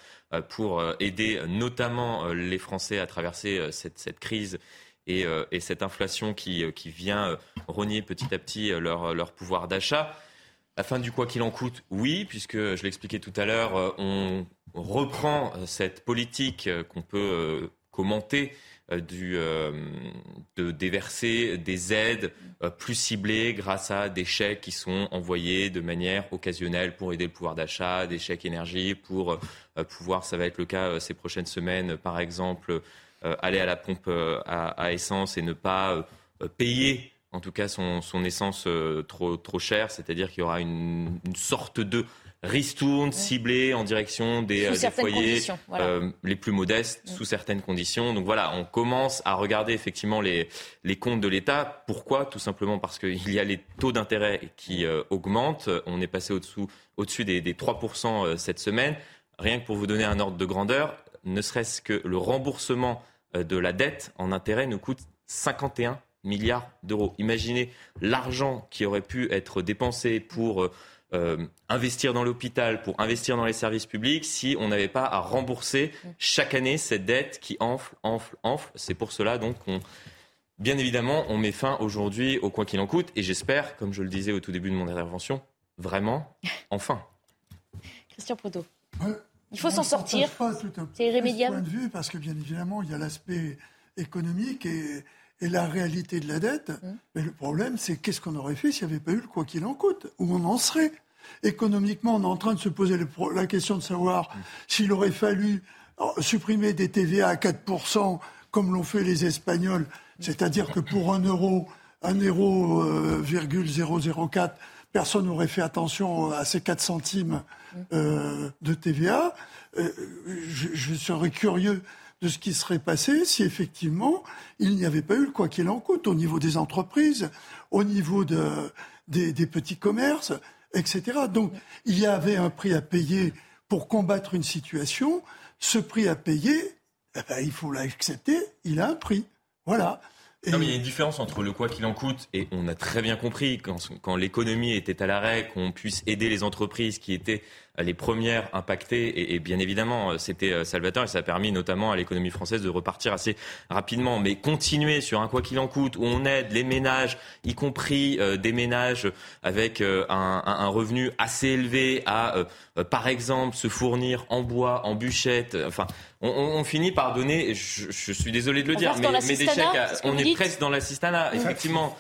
pour aider notamment les Français à traverser cette, cette crise et, et, cette inflation qui, qui vient rogner petit à petit leur, leur pouvoir d'achat. La du quoi qu'il en coûte, oui, puisque je l'expliquais tout à l'heure, euh, on reprend euh, cette politique euh, qu'on peut commenter de déverser des aides plus ciblées grâce à des chèques qui sont envoyés de manière occasionnelle pour aider le pouvoir d'achat, des chèques énergie pour pouvoir, ça va être le cas ces prochaines semaines, par exemple, aller à la pompe à essence et ne pas payer en tout cas son, essence euh, trop, trop chère, c'est-à-dire qu'il y aura une, sorte de ristourne, ciblée en direction des, des foyers les plus modestes, mm. sous certaines conditions. Donc voilà, on commence à regarder effectivement les, les comptes de l'État. Pourquoi? Tout simplement parce qu'il y a les taux d'intérêt qui augmentent. On est passé au-dessous au-dessus des, des 3% cette semaine. Rien que pour vous donner un ordre de grandeur, ne serait-ce que le remboursement de la dette en intérêt nous coûte 51 milliards d'euros. Imaginez l'argent qui aurait pu être dépensé pour euh, euh, investir dans l'hôpital, pour investir dans les services publics, si on n'avait pas à rembourser chaque année cette dette qui enfle, enfle, enfle. C'est pour cela donc qu'on... Bien évidemment, on met fin aujourd'hui au quoi qu'il en coûte, et j'espère, comme je le disais au tout début de mon intervention, vraiment, enfin. Christian Proto. Il faut s'en sortir. C'est irrémédiable. point de vue, parce que bien évidemment, il y a l'aspect économique et, et la réalité de la dette. Mmh. Mais le problème, c'est qu'est-ce qu'on aurait fait s'il n'y avait pas eu le quoi qu'il en coûte? Où on en serait? Économiquement, on est en train de se poser la question de savoir mmh. s'il aurait fallu euh, supprimer des TVA à 4%, comme l'ont fait les Espagnols, c'est-à-dire que pour un euro, un euro, euh, 004, personne n'aurait fait attention à ces 4 centimes mmh. euh, de TVA. Euh, je, je, serais curieux de ce qui serait passé si effectivement il n'y avait pas eu le quoi qu'il en coûte au niveau des entreprises, au niveau de, des, petits commerces, etc. Donc il y avait un prix à payer pour combattre une situation. Ce prix à payer, eh ben, il faut l'accepter, il a un prix. Voilà. Non, mais il y a une différence entre le quoi qu'il en coûte, et on a très bien compris quand l'économie était à l'arrêt, qu'on puisse aider les entreprises qui étaient les premières impactées. Et, bien évidemment, euh, c'était euh, salvateur et ça a permis notamment à l'économie française de repartir assez rapidement. Mais continuer sur un quoi qu'il en coûte, où on aide les ménages, y compris euh, des ménages avec un, revenu assez élevé, à, par exemple, se fournir en bois, en bûchette. Enfin, on, finit par donner, je, suis désolé de le dire, mais, mais des chèques, on est presque dans l'assistanat, effectivement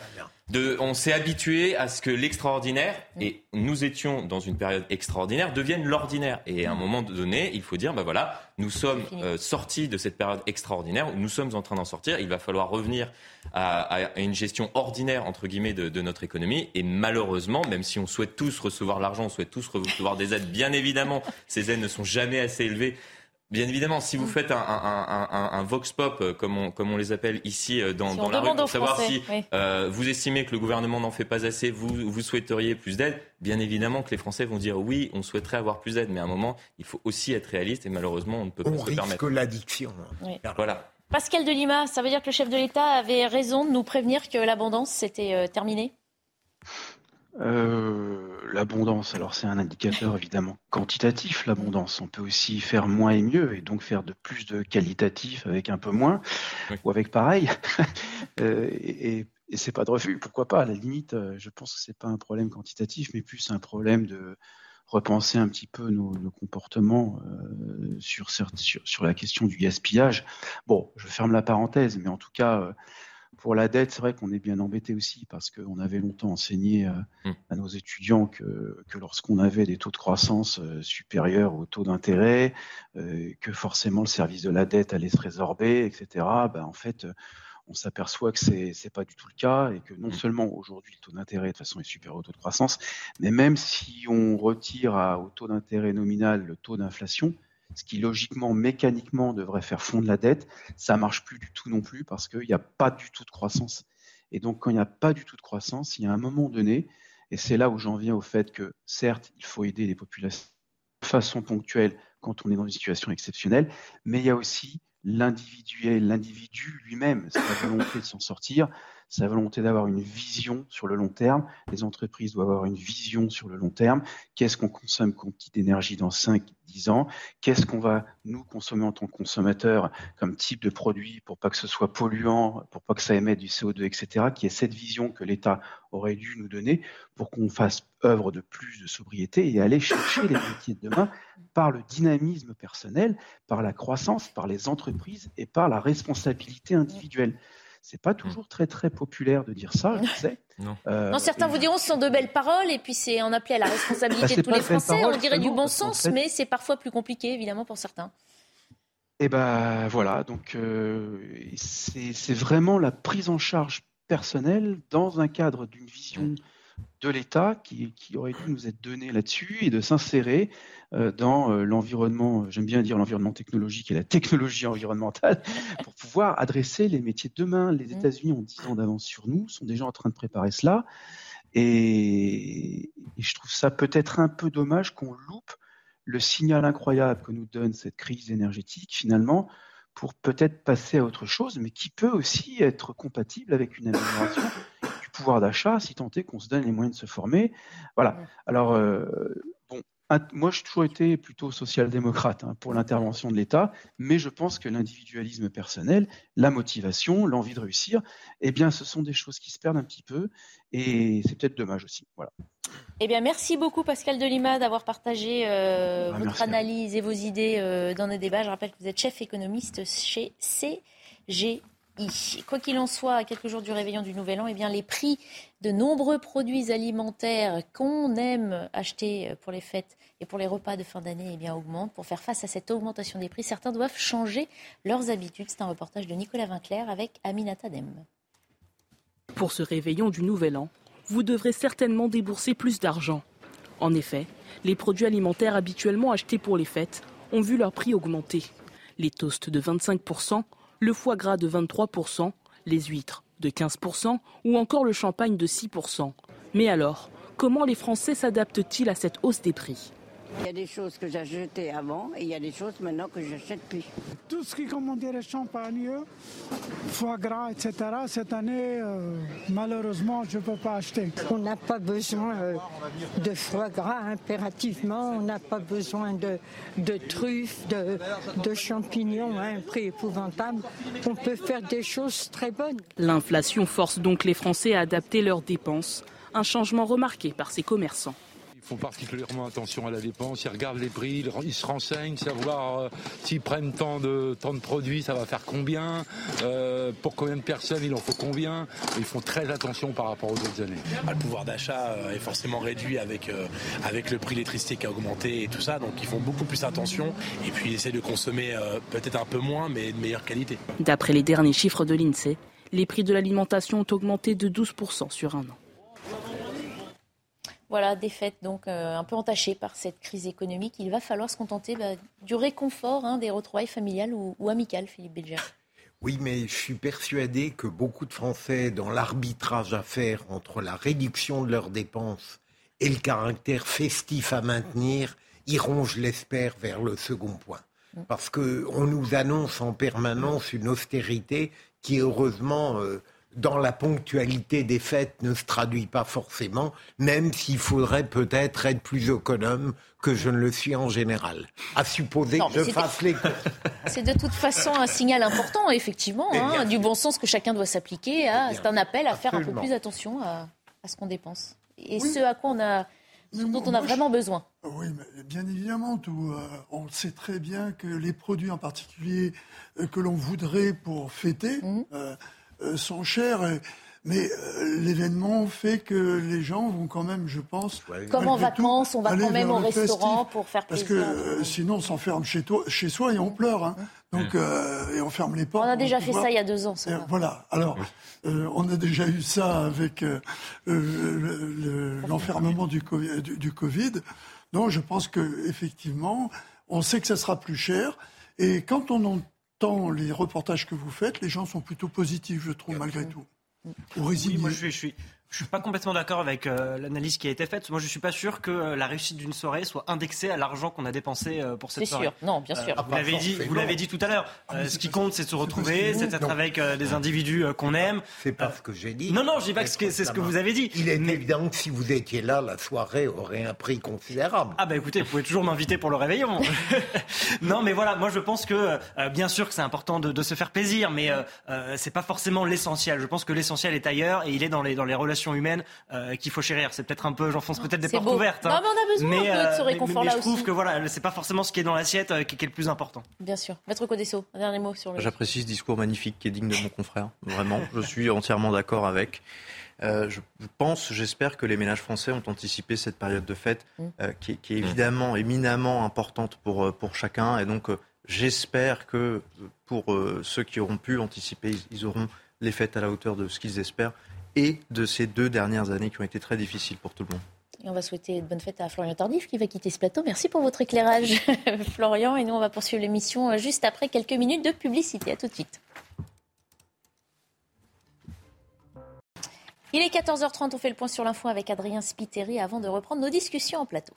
on s'est habitué à ce que l'extraordinaire, et nous étions dans une période extraordinaire, devienne l'ordinaire. Et à un moment donné, il faut dire, ben voilà, nous sommes euh, sortis de cette période extraordinaire, nous sommes en train d'en sortir, il va falloir revenir à, une gestion ordinaire, entre guillemets, de, de, notre économie. Et malheureusement, même si on souhaite tous recevoir l'argent, on souhaite tous recevoir des aides, bien évidemment, ces aides ne sont jamais assez élevées Bien évidemment, si vous faites un, vox pop, euh, comme on, comme on les appelle ici euh, dans, dans la rue, pour savoir si euh, vous estimez que le gouvernement n'en fait pas assez, vous, vous souhaiteriez plus d'aide, bien évidemment que les Français vont dire oui, on souhaiterait avoir plus d'aide, mais à un moment, il faut aussi être réaliste et malheureusement, on ne peut pas se permettre. On risque l'addiction. Voilà. Pascal Delima, ça veut dire que le chef de l'État avait raison de nous prévenir que l'abondance s'était terminée euh, l'abondance, alors c'est un indicateur évidemment quantitatif, l'abondance. On peut aussi faire moins et mieux, et donc faire de plus de qualitatif avec un peu moins, ou avec pareil. euh, et, et c'est pas de refus, pourquoi pas À la limite, euh, je pense que c'est pas un problème quantitatif, mais plus un problème de repenser un petit peu nos, nos comportements euh, sur, sur, sur, la question du gaspillage. Bon, je ferme la parenthèse, mais en tout cas, pour la dette, c'est vrai qu'on est bien embêté aussi parce qu'on avait longtemps enseigné euh, mm. à nos étudiants que, lorsqu'on avait des taux de croissance euh, supérieurs aux taux d'intérêt, euh, que forcément le service de la dette allait se résorber, etc. Ben, en fait, on s'aperçoit que c'est n'est pas du tout le cas et que non mm. seulement aujourd'hui le taux d'intérêt de toute façon est supérieur au taux de croissance, mais même si on retire au taux d'intérêt nominal le taux d'inflation, ce qui logiquement, mécaniquement devrait faire fondre la dette, ça marche plus du tout non plus parce qu'il n'y a pas du tout de croissance. Et donc quand il n'y a pas du tout de croissance, il y a un moment donné, et c'est là où j'en viens au fait que certes, il faut aider les populations de façon ponctuelle quand on est dans une situation exceptionnelle, mais il y a aussi l'individuel, l'individu lui-même, sa volonté de s'en sortir, sa volonté d'avoir une vision sur le long terme. Les entreprises doivent avoir une vision sur le long terme. Qu'est-ce qu'on consomme comme type d'énergie dans 5, 10 ans? Qu'est-ce qu'on va nous consommer en tant que consommateurs comme type de produit pour pas que ce soit polluant, pour pas que ça émette du CO2, etc. Qui est cette vision que l'État aurait dû nous donner pour qu'on fasse œuvre de plus de sobriété et aller chercher les métiers de demain par le dynamisme personnel, par la croissance, par les entreprises et par la responsabilité individuelle. C'est pas toujours très très populaire de dire ça, je sais. Non. Euh, certains vous diront ce sont de belles paroles et puis c'est en appelé à la responsabilité bah, de tous les Français. on dirait du bon sens, mais c'est parfois plus compliqué évidemment pour certains. Et eh ben voilà, donc euh, c'est vraiment la prise en charge personnelle dans un cadre d'une vision de l'État qui, aurait dû nous être donné là-dessus et de s'insérer euh, dans euh, l'environnement, j'aime bien dire l'environnement technologique et la technologie environnementale, pour pouvoir adresser les métiers de demain. Les mmh. États-Unis ont 10 ans d'avance sur nous, sont déjà en train de préparer cela. Et, et je trouve ça peut-être un peu dommage qu'on loupe le signal incroyable que nous donne cette crise énergétique, finalement, pour peut-être passer à autre chose, mais qui peut aussi être compatible avec une amélioration pouvoir d'achat, si tant est qu'on se donne les moyens de se former. Voilà. Alors, euh, bon, moi, j'ai toujours été plutôt social-démocrate hein, pour l'intervention de l'État, mais je pense que l'individualisme personnel, la motivation, l'envie de réussir, eh bien, ce sont des choses qui se perdent un petit peu, et c'est peut-être dommage aussi. Voilà. Eh bien, merci beaucoup Pascal Delima d'avoir partagé euh, ah, votre analyse et vos idées euh, dans nos débats. Je rappelle que vous êtes chef économiste chez CGI. Quoi qu'il en soit, à quelques jours du réveillon du Nouvel An, eh bien, les prix de nombreux produits alimentaires qu'on aime acheter pour les fêtes et pour les repas de fin d'année eh augmentent. Pour faire face à cette augmentation des prix, certains doivent changer leurs habitudes. C'est un reportage de Nicolas Vinclair avec Aminata Dem. Pour ce réveillon du Nouvel An, vous devrez certainement débourser plus d'argent. En effet, les produits alimentaires habituellement achetés pour les fêtes ont vu leur prix augmenter. Les toasts de 25%, le foie gras de 23%, les huîtres de 15% ou encore le champagne de 6%. Mais alors, comment les Français s'adaptent-ils à cette hausse des prix? Il y a des choses que j'achetais avant et il y a des choses maintenant que j'achète plus. Tout ce qui commandait les champagne, foie gras, etc., cette année, euh, malheureusement, je ne peux pas acheter. On n'a pas besoin euh, de foie gras impérativement, on n'a pas besoin de, de truffes, de, de champignons à un prix épouvantable. On peut faire des choses très bonnes. L'inflation force donc les Français à adapter leurs dépenses, un changement remarqué par ces commerçants font particulièrement attention à la dépense, ils regardent les prix, ils se renseignent, savoir euh, s'ils prennent tant de, tant de produits, ça va faire combien, euh, pour combien de personnes il en faut combien. Ils font très attention par rapport aux autres années. Ah, le pouvoir d'achat euh, est forcément réduit avec, avec le prix de l'électricité qui a augmenté et tout ça, donc ils font beaucoup plus attention et puis ils essaient de consommer peut-être un peu moins mais de meilleure qualité. D'après les derniers chiffres de l'INSEE, les prix de l'alimentation ont augmenté de 12% sur un an. Voilà, des fêtes donc euh, un peu entachées par cette crise économique. Il va falloir se contenter bah, du réconfort hein, des retrouvailles familiales ou, amicales, Philippe Belger. Oui, mais je suis persuadé que beaucoup de Français, dans l'arbitrage à faire entre la réduction de leurs dépenses et le caractère festif à maintenir, iront, je l'espère, vers le second point. Mm. Parce qu'on nous annonce en permanence une austérité qui, heureusement, euh, dans la ponctualité des fêtes ne se traduit pas forcément, même s'il faudrait peut-être être plus économe que je ne le suis en général. À supposer que je fasse les C'est de toute façon un signal important, effectivement, hein, du bon sens que chacun doit s'appliquer. C'est un appel à faire un peu plus attention à, ce qu'on dépense et ce à quoi on a, dont on a vraiment besoin. Oui, mais bien évidemment, tout, euh, on sait très bien que les produits en particulier euh, que l'on voudrait pour fêter. Mmh. Euh, sont chers. Mais euh, l'événement fait que les gens vont quand même, je pense. Comme en vacances, on va quand même au restaurant pour faire plaisir. Parce que euh, sinon, on s'enferme chez, toi, chez soi et on pleure. Hein. Donc, et on ferme les portes. On a déjà fait ça il y a deux ans. voilà. Alors, on a déjà eu ça avec l'enfermement du, du, du, Covid. Donc, je pense que effectivement, on sait que ça sera plus cher. Et quand on tant les reportages que vous faites, les gens sont plutôt positifs, je trouve, malgré tout. Ou oui, moi je suis, je suis pas complètement d'accord avec euh, l'analyse qui a été faite. Moi, je suis pas sûr que euh, la réussite d'une soirée soit indexée à l'argent qu'on a dépensé euh, pour cette soirée. C'est sûr, non, bien sûr. vous l'avez dit, vous l'avez dit tout à l'heure. ce qui compte, c'est de se retrouver, c'est d'être avec des individus qu'on aime. C'est pas ce que j'ai dit. Non, non, je dis pas que c'est ce que vous avez dit. Il est évident que si vous étiez là, la soirée aurait un prix considérable. Ah bah écoutez, vous pouvez toujours m'inviter pour le réveillon. non, mais voilà, moi je pense que bien sûr que c'est important de, de, se faire plaisir, mais c'est pas forcément l'essentiel. Je pense que l'essentiel est ailleurs et il est dans les dans les relations humaines. Euh, qu'il faut chérir. C'est peut-être un peu, j'enfonce peut-être des portes ouvertes. Hein. Non, mais on a besoin mais, un peu de ce réconfort-là aussi. Je trouve que voilà, c'est pas forcément ce qui est dans l'assiette euh, qui, est le plus important. Bien sûr. Maître Codesso, un dernier mot sur le. J'apprécie ce discours magnifique qui est digne de mon confrère. Vraiment, je suis entièrement d'accord avec. Euh, je pense, j'espère que les ménages français ont anticipé cette période de fête mm. qui, est, qui, est évidemment éminemment importante pour, pour chacun. Et donc, j'espère que pour ceux qui auront pu anticiper, ils auront les fêtes à la hauteur de ce qu'ils espèrent et de ces deux dernières années qui ont été très difficiles pour tout le monde. Et on va souhaiter de bonnes fêtes à Florian Tardif qui va quitter ce plateau. Merci pour votre éclairage, Florian. Et nous, on va poursuivre l'émission euh, juste après quelques minutes de publicité. À tout de suite. Il est 14h30, on fait le point sur l'info avec Adrien Spiteri avant de reprendre nos discussions en plateau.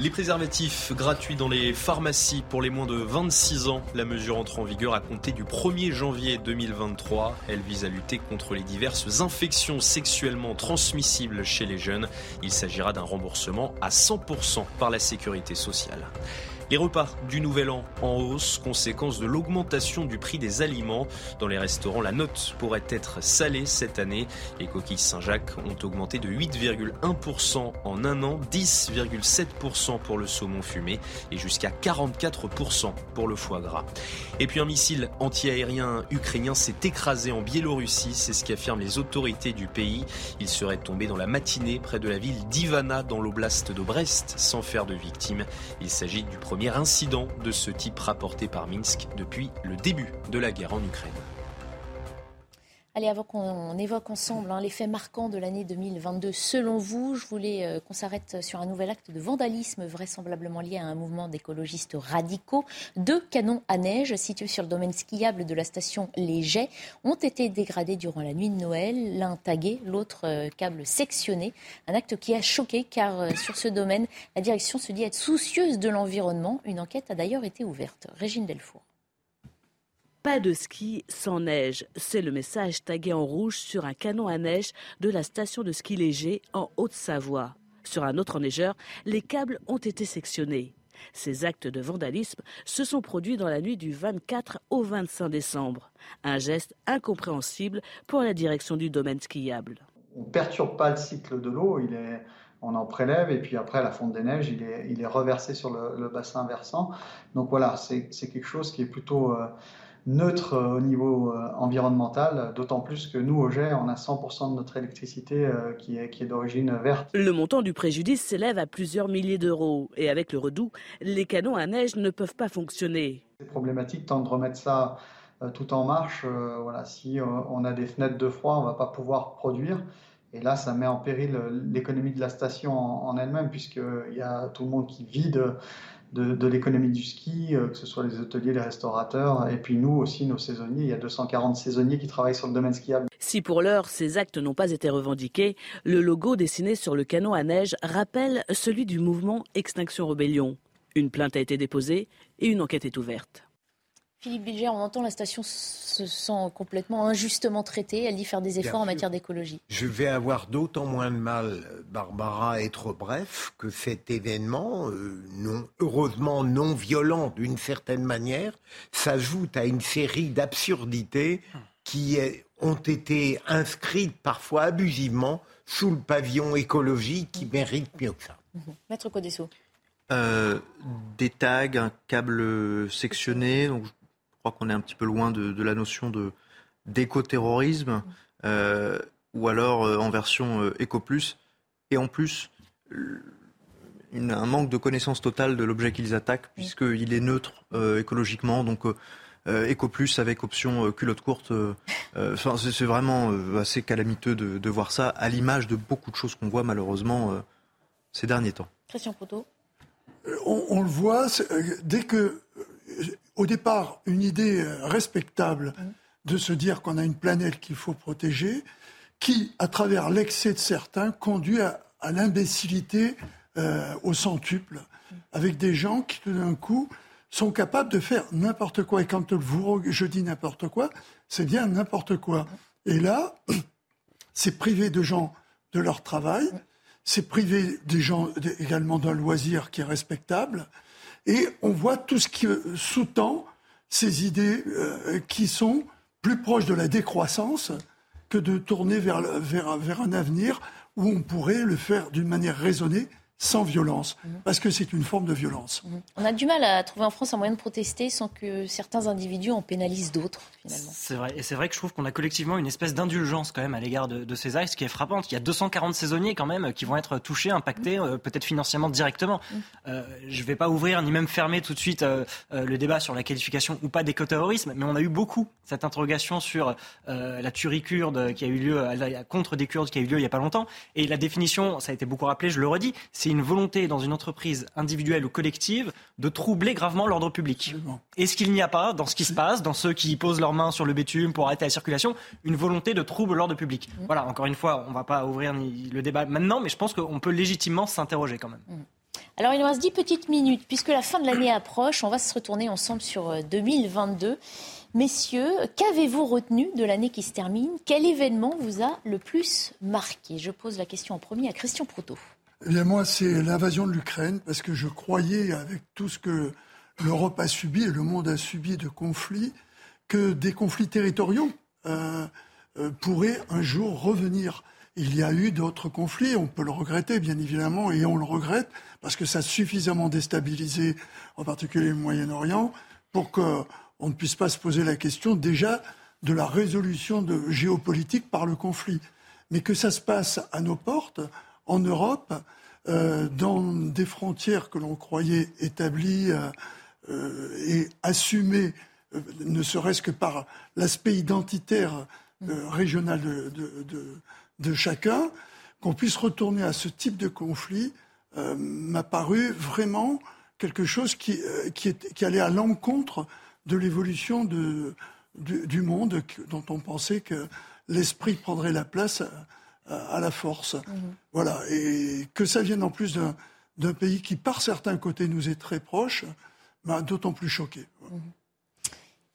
Les préservatifs gratuits dans les pharmacies pour les moins de 26 ans. La mesure entre en vigueur à compter du 1er janvier 2023. Elle vise à lutter contre les diverses infections sexuellement transmissibles chez les jeunes. Il s'agira d'un remboursement à 100% par la sécurité sociale. Les repas du Nouvel An en hausse, conséquence de l'augmentation du prix des aliments. Dans les restaurants, la note pourrait être salée cette année. Les coquilles Saint-Jacques ont augmenté de 8,1% en un an, 10,7% pour le saumon fumé et jusqu'à 44% pour le foie gras. Et puis un missile anti-aérien ukrainien s'est écrasé en Biélorussie, c'est ce qu'affirment les autorités du pays. Il serait tombé dans la matinée près de la ville d'Ivana dans l'oblast de Brest sans faire de victimes. Il s'agit du premier premier incident de ce type rapporté par Minsk depuis le début de la guerre en Ukraine. Allez, avant qu'on évoque ensemble hein, les faits marquants de l'année 2022, selon vous, je voulais euh, qu'on s'arrête sur un nouvel acte de vandalisme vraisemblablement lié à un mouvement d'écologistes radicaux. Deux canons à neige situés sur le domaine skiable de la station Léger ont été dégradés durant la nuit de Noël, l'un tagué, l'autre euh, câble sectionné. Un acte qui a choqué car euh, sur ce domaine, la direction se dit être soucieuse de l'environnement. Une enquête a d'ailleurs été ouverte. Régine Delfour. Pas de ski sans neige. C'est le message tagué en rouge sur un canon à neige de la station de ski léger en Haute-Savoie. Sur un autre enneigeur, les câbles ont été sectionnés. Ces actes de vandalisme se sont produits dans la nuit du 24 au 25 décembre. Un geste incompréhensible pour la direction du domaine skiable. On ne perturbe pas le cycle de l'eau, on en prélève et puis après la fonte des neiges, il est, reversé sur le, bassin versant. Donc voilà, c'est quelque chose qui est plutôt... Euh, neutre euh, au niveau euh, environnemental, d'autant plus que nous, au GER, on a 100% de notre électricité euh, qui est, qui est d'origine verte. Le montant du préjudice s'élève à plusieurs milliers d'euros. Et avec le redout, les canons à neige ne peuvent pas fonctionner. C'est problématique tant de remettre ça tout en marche. voilà, si on a des fenêtres de froid, on ne va pas pouvoir produire. Et là, ça met en péril l'économie de la station en, en elle-même, puisqu'il y a tout le monde qui vide de, l'économie du ski, euh, que ce soit les hôteliers, les restaurateurs, et puis nous aussi, nos saisonniers. Il y a 240 saisonniers qui travaillent sur le domaine skiable. Si pour l'heure ces actes n'ont pas été revendiqués, le logo dessiné sur le canon à neige rappelle celui du mouvement Extinction Rebellion. Une plainte a été déposée et une enquête est ouverte. Philippe Bilger, on entend la station se sent complètement injustement traitée. Elle dit faire des efforts en matière d'écologie. Je vais avoir d'autant moins de mal, Barbara, à être bref, que cet événement, euh, non, heureusement non violent d'une certaine manière, s'ajoute à une série d'absurdités qui ont été inscrites parfois abusivement sous le pavillon écologique qui mérite mieux que ça. Mhm. Maître Codesso. Euh, des tags, un câble sectionné, donc qu'on est un petit peu loin de, la notion de d'éco-terrorisme, euh, ou alors euh, en version euh, éco-plus, et en plus un manque de connaissance totale de l'objet qu'ils attaquent, puisqu'il est neutre écologiquement, donc éco-plus avec option culotte courte. Enfin, c'est vraiment assez calamiteux de, voir ça, à l'image de beaucoup de choses qu'on voit malheureusement ces derniers temps. Christian Proto on, on, le voit, dès que au départ une idée euh, respectable de se dire qu'on a une planète qu'il faut protéger, qui, à travers l'excès de certains, conduit à, l'imbécilité euh, au centuple, avec des gens qui, tout d'un coup, sont capables de faire n'importe quoi. Et quand je dis n'importe quoi, c'est bien n'importe quoi. Et là, c'est privé de gens de leur travail, c'est privé des gens également d'un loisir qui est respectable, et on voit tout ce qui sous-tend ces idées euh, qui sont plus proches de la décroissance que de tourner vers un avenir où on pourrait le faire d'une manière raisonnée sans violence, mhm. parce que c'est une forme de violence. Mhm. On a du mal à trouver en France un moyen de protester sans que certains individus en pénalisent d'autres, finalement. C'est vrai, et c'est vrai que je trouve qu'on a collectivement une espèce d'indulgence quand même à l'égard de, ces actes, ce qui est frappant. Il y a 240 saisonniers quand même qui vont être touchés, impactés, mhm. euh, peut-être financièrement directement. Euh, je ne vais pas ouvrir ni même fermer tout de suite euh, le débat sur la qualification ou pas d'écoterrorisme, mais on a eu beaucoup cette interrogation sur la tuerie kurde qui a eu lieu, contre des Kurdes qui a eu lieu il n'y a pas longtemps. Et la définition, ça a été beaucoup rappelé, je le redis, c'est une volonté dans une entreprise individuelle ou collective de troubler gravement l'ordre public. Est-ce qu'il n'y a pas, dans ce qui se passe, dans ceux qui posent leurs mains sur le bitume pour arrêter la circulation, une volonté de troubler l'ordre public? Mm. Voilà, encore une fois, on ne va pas ouvrir le débat maintenant, mais je pense qu'on peut légitimement s'interroger quand même. Mm. Alors il nous reste 10 petites minutes, puisque la fin de l'année approche, on va se retourner ensemble sur 2022. Euh, Messieurs, qu'avez-vous retenu de l'année qui se termine? Quel événement vous a le plus marqué? Je pose la question en premier à Christian Proto. Eh moi, c'est l'invasion de l'Ukraine, parce que je croyais, avec tout ce que l'Europe a subi et le monde a subi de conflits, que des conflits territoriaux euh, euh, pourraient un jour revenir. Il y a eu d'autres conflits, on peut le regretter, bien évidemment, et on le regrette, parce que ça a suffisamment déstabilisé, en particulier le Moyen-Orient, pour qu'on ne puisse pas se poser la question déjà de la résolution de géopolitique par le conflit. Mais que ça se passe à nos portes, en Europe, euh, dans des frontières que l'on croyait établies euh, euh, et assumées, ne serait-ce que par l'aspect identitaire régional de, chacun, qu'on puisse retourner à ce type de conflit m'a paru vraiment quelque chose qui, allait à l'encontre de l'évolution du, monde dont on pensait que l'esprit prendrait la place à la force. Mhm. Voilà. Et que ça vienne en plus d'un pays qui, par certains côtés, nous est très proche, m'a d'autant plus choqué. Mhm.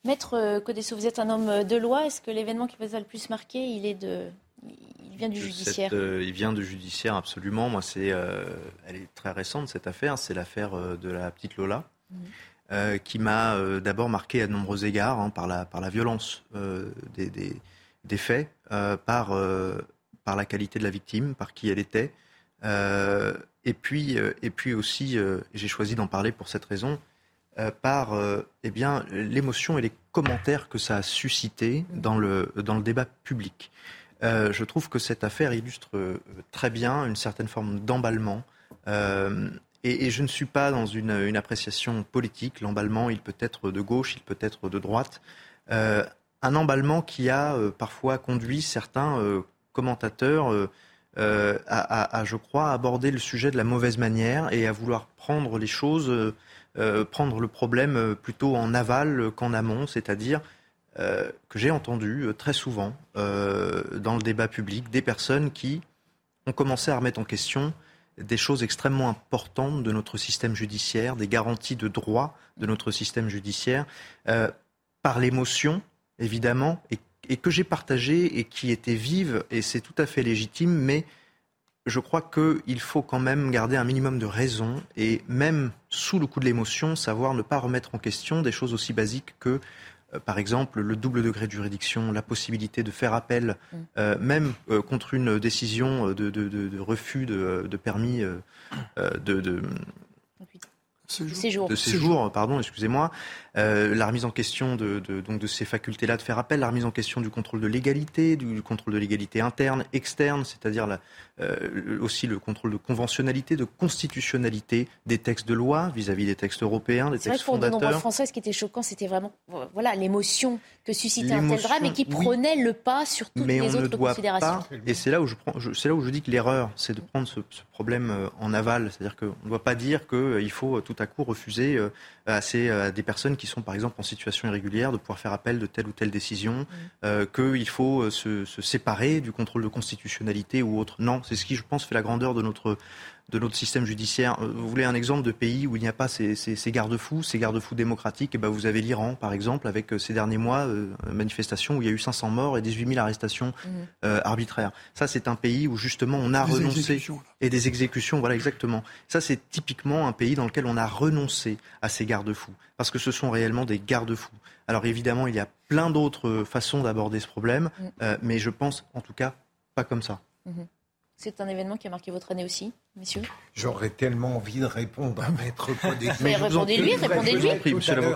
Maître Codesso, vous êtes un homme de loi. Est-ce que l'événement qui vous a le plus marqué, il est de, il vient du judiciaire euh, Il vient du judiciaire, absolument. Moi, c'est, euh, elle est très récente cette affaire. C'est l'affaire euh, de la petite Lola, mhm. qui m'a d'abord marqué à de nombreux égards hein, par la par la violence des, des, des, faits, par par la qualité de la victime, par qui elle était. Euh, et, puis, euh, et puis aussi, euh, j'ai choisi d'en parler pour cette raison, par eh bien, l'émotion et les commentaires que ça a suscité dans le, dans le débat public. je trouve que cette affaire illustre très bien une certaine forme d'emballement. Et, je ne suis pas dans une appréciation politique. L'emballement, il peut être de gauche, il peut être de droite. un emballement qui a parfois conduit certains commentateur euh, euh, a, je crois, abordé le sujet de la mauvaise manière et à vouloir prendre les choses, euh, prendre le problème plutôt en aval qu'en amont, c'est-à-dire que j'ai entendu très souvent dans le débat public des personnes qui ont commencé à remettre en question des choses extrêmement importantes de notre système judiciaire, des garanties de droit de notre système judiciaire, par l'émotion, évidemment, et et que j'ai partagé et qui était vive, et c'est tout à fait légitime, mais je crois qu'il faut quand même garder un minimum de raison et même sous le coup de l'émotion, savoir ne pas remettre en question des choses aussi basiques que, euh, par exemple, le double degré de juridiction, la possibilité de faire appel, mm. euh, même euh, contre une décision de, refus de, permis de, séjour. De séjour, pardon, excusez-moi. Euh, la remise en question de, donc de ces facultés-là de faire appel, la remise en question du contrôle de légalité, du, contrôle de légalité interne, externe, c'est-à-dire euh, aussi le contrôle de conventionnalité, de constitutionnalité des textes de loi vis-à-vis des textes européens, des textes fondateurs. Pour de nombreux Français, ce qui était choquant, c'était vraiment voilà l'émotion que suscitait un tel drame et qui prenait le pas sur toutes mais les on autres ne doit considérations. Pas, et c'est là où je prends, c'est là où je dis que l'erreur, c'est de prendre ce, problème euh, en aval, c'est-à-dire qu'on ne doit pas dire qu'il faut tout à coup refuser à, ces, à des personnes qui qui sont par exemple en situation irrégulière de pouvoir faire appel de telle ou telle décision, mmh. euh, qu'il faut euh, se, se, séparer du contrôle de constitutionnalité ou autre. Non, c'est ce qui, je pense, fait la grandeur de notre, de notre système judiciaire. Euh, vous voulez un exemple de pays où il n'y a pas ces, ces, garde-fous, ces garde-fous démocratiques? Et eh ben Vous avez l'Iran, par exemple, avec euh, ces derniers mois, euh, manifestations où il y a eu 500 morts et 18 000 arrestations mmh. arbitraires. Ça, c'est un pays où justement on a renoncé. Et des exécutions, voilà exactement. Ça, c'est typiquement un pays dans lequel on a renoncé à ces garde-fous, parce que ce sont réellement des garde-fous. Alors évidemment, il y a plein d'autres façons d'aborder ce problème, mmh. mais je pense en tout cas pas comme ça. Mmh. C'est un événement qui a marqué votre année aussi? Messieurs J'aurais tellement envie de répondre à Maître Codé. Mais répondez-lui, répondez-lui.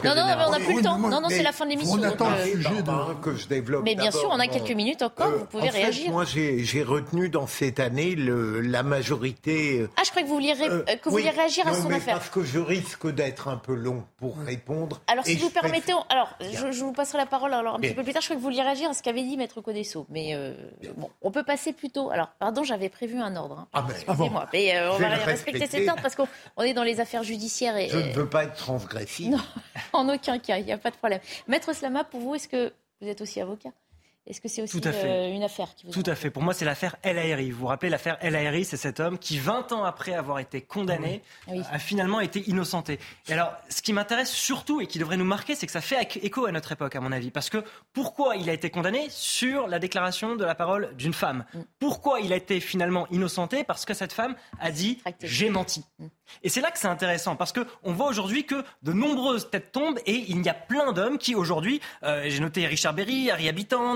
Non, non, mais on n'a plus le temps. Non, non, c'est la fin de l'émission. On attend le euh, sujet de- que je développe. Mais bien sûr, on a quelques minutes encore, vous pouvez En fait, réagir. moi, j'ai retenu dans cette année le- la majorité. euh, Ah, je croyais que vous vouliez, ré- euh, euh, que vous oui, vouliez réagir à son mais affaire. Parce que je risque d'être un peu long pour répondre. Alors, si vous permettez, alors, je, je vous passerai la parole alors, un Bien. petit peu plus tard. Je crois que vous vouliez réagir à ce qu'avait dit Maître Codesso. Mais euh, bon, on peut passer plutôt. Alors, pardon, j'avais prévu un ordre. hein. Ah ben, Excusez-moi. Mais euh, on va respecter respecter. cet ordre parce qu'on on est dans les affaires judiciaires et. Je ne veux pas être transgressif. Non, en aucun cas, il n'y a pas de problème. Maître Slama, pour vous, est-ce que vous êtes aussi avocat? Est-ce que c'est aussi Tout à fait. euh, une affaire qui vous Tout à fait. Pour moi, c'est l'affaire El Aeri. Vous vous rappelez, l'affaire El Aeri, c'est cet homme qui, 20 ans après avoir été condamné, Oui. a finalement été innocenté. Et alors, ce qui m'intéresse surtout et qui devrait nous marquer, c'est que ça fait écho à notre époque, à mon avis. Parce que pourquoi il a été condamné sur la déclaration de la parole d'une femme? Pourquoi il a été finalement innocenté? Parce que cette femme a dit j'ai menti. Et c'est là que c'est intéressant parce que on voit aujourd'hui que de nombreuses têtes tombent et il y a plein d'hommes qui aujourd'hui, euh, j'ai noté Richard Berry, Harry Habitant,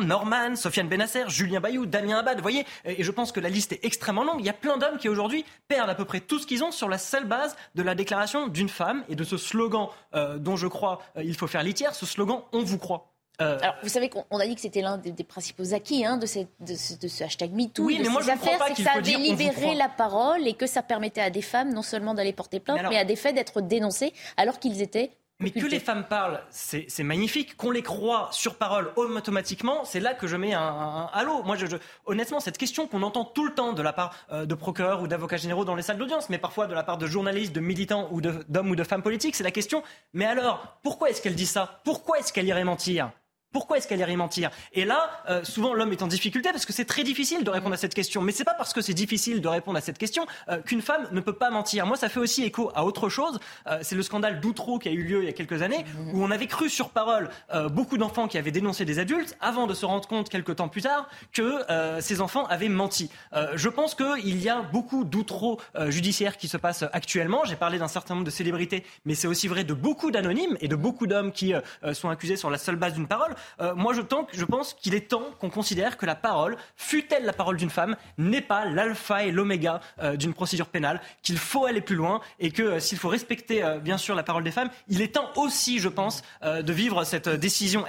Sofiane Benasser, Julien Bayou, Damien Abad, vous voyez, et je pense que la liste est extrêmement longue. Il y a plein d'hommes qui aujourd'hui perdent à peu près tout ce qu'ils ont sur la seule base de la déclaration d'une femme et de ce slogan euh, dont je crois euh, il faut faire litière, ce slogan on vous croit. Euh, Alors, vous savez qu'on on a dit que c'était l'un des, des principaux acquis hein, de, cette- de ce, de ce hashtag MeToo, Oui, de mais moi, ces crois affaires, c'est que ça avait libéré la parole et que ça permettait à des femmes non seulement d'aller porter plainte, Mais mais, à des faits d'être dénoncés alors qu'ils étaient Mais que les femmes parlent, c'est magnifique. Qu'on les croit sur parole automatiquement, c'est là que je mets un, un- un halo. Moi, je, je- honnêtement, cette question qu'on entend tout le temps de la part euh, de procureurs ou d'avocats généraux dans les salles d'audience, mais parfois de la part de journalistes, de militants ou d'hommes ou de femmes politiques, c'est la question. Mais alors, pourquoi est-ce qu'elle dit ça? Pourquoi est-ce qu'elle irait mentir? Pourquoi est-ce qu'elle irait mentir? Et là, euh, souvent l'homme est en difficulté parce que c'est très difficile de répondre à cette question. Mais c'est pas parce que c'est difficile de répondre à cette question euh, qu'une femme ne peut pas mentir. Moi, ça fait aussi écho à autre chose. Euh, c'est le scandale d'Outreau qui a eu lieu il y a quelques années, où on avait cru sur parole beaucoup d'enfants qui avaient dénoncé des adultes, avant de se rendre compte quelques temps plus tard que ces enfants avaient menti. Je pense qu'il y a beaucoup d'Outreau judiciaires qui se passent actuellement. J'ai parlé d'un certain nombre de célébrités, mais c'est aussi vrai de beaucoup d'anonymes et de beaucoup d'hommes qui sont accusés sur la seule base d'une parole. Euh, moi, je, pense qu'il est temps qu'on considère que la parole, fût-elle la parole d'une femme, n'est pas l'alpha et l'oméga euh, d'une procédure pénale, qu'il faut aller plus loin et que euh, s'il faut respecter bien sûr la parole des femmes, il est temps aussi, je pense, de vivre cette décision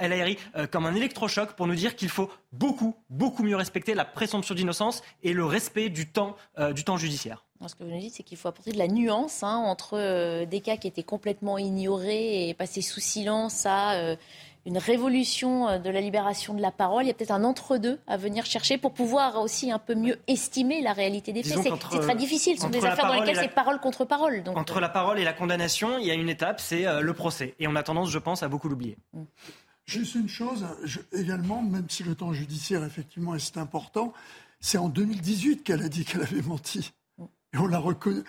euh, comme un électrochoc pour nous dire qu'il faut beaucoup, beaucoup mieux respecter la présomption d'innocence et le respect du temps, du temps judiciaire. Ce que vous nous dites, c'est qu'il faut apporter de la nuance hein, entre des cas qui étaient complètement ignorés et passés sous silence à une révolution euh, de la libération de la parole. Il y a peut-être un entre-deux à venir chercher pour pouvoir aussi un peu mieux estimer la réalité des faits. C'est très difficile. Ce sont des affaires dans lesquelles la- c'est parole contre parole. Donc, Entre la parole et la condamnation, il y a une étape, c'est euh, le procès. Et on a tendance, je pense, à beaucoup l'oublier. Juste une chose, je- également, même si le temps judiciaire, effectivement, est important, c'est en 2018 qu'elle a dit qu'elle avait menti. Et on l'a reconnu,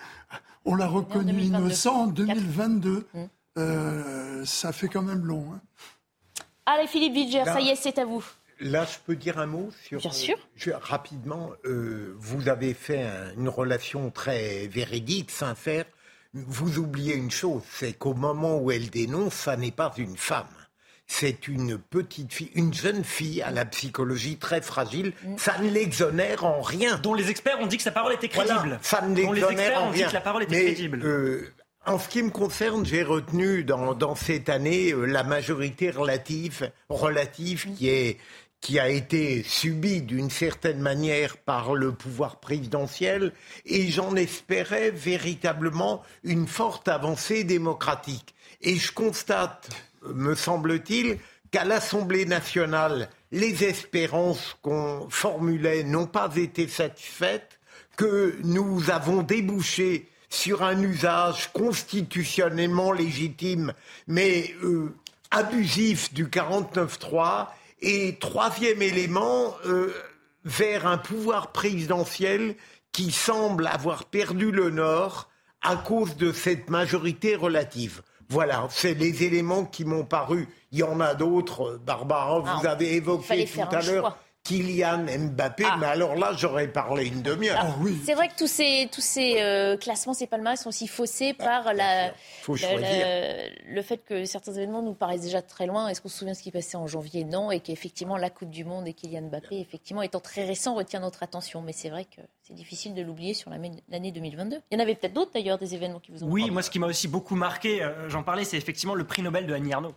on l'a reconnu 2022. innocent en 2022. Mm. Euh, ça fait quand même long. hein. Allez, Philippe Vidger, ça y est, c'est à vous. Là, je peux dire un mot sur. Bien sûr. je- rapidement, euh, vous avez fait un- une relation très véridique, sincère. Vous oubliez une chose, c'est qu'au moment où elle dénonce, ça n'est pas une femme. C'est une petite fille, une jeune fille à la psychologie très fragile. Ça ne l'exonère en rien. Dont les experts ont dit que sa parole était crédible. Voilà, ça ne Dont les l'exonère experts en ont dit rien. que la parole était Mais, crédible. euh, en ce qui me concerne, j'ai retenu dans, dans cette année euh, la majorité relative, relative qui, est, qui a été subie d'une certaine manière par le pouvoir présidentiel et j'en espérais véritablement une forte avancée démocratique. Et je constate, me semble-t-il, qu'à l'Assemblée nationale, les espérances qu'on formulait n'ont pas été satisfaites, que nous avons débouché sur un usage constitutionnellement légitime, mais euh, abusif du 49.3. Et troisième élément, euh, vers un pouvoir présidentiel qui semble avoir perdu le nord à cause de cette majorité relative. Voilà, c'est les éléments qui m'ont paru. Il y en a d'autres, Barbara, Ah, vous avez évoqué tout à l'heure. Kylian Mbappé, Ah. mais alors là, j'aurais parlé une demi-heure. Ah, C'est vrai que tous ces, tous ces euh, classements, ces palmarès sont aussi faussés par la, Faut la- la- le fait que certains événements nous paraissent déjà très loin. Est-ce qu'on se souvient de ce qui passait en janvier? Non. Et qu'effectivement, la Coupe du Monde et Kylian Mbappé, effectivement, étant très récent, retient notre attention. Mais c'est vrai que c'est difficile de l'oublier sur l'année l'année 2022. Il y en avait peut-être d'autres d'ailleurs, des événements qui vous ont Oui, moi ce qui m'a aussi beaucoup marqué, euh, j'en parlais, c'est effectivement le prix Nobel de Annie Arnaud.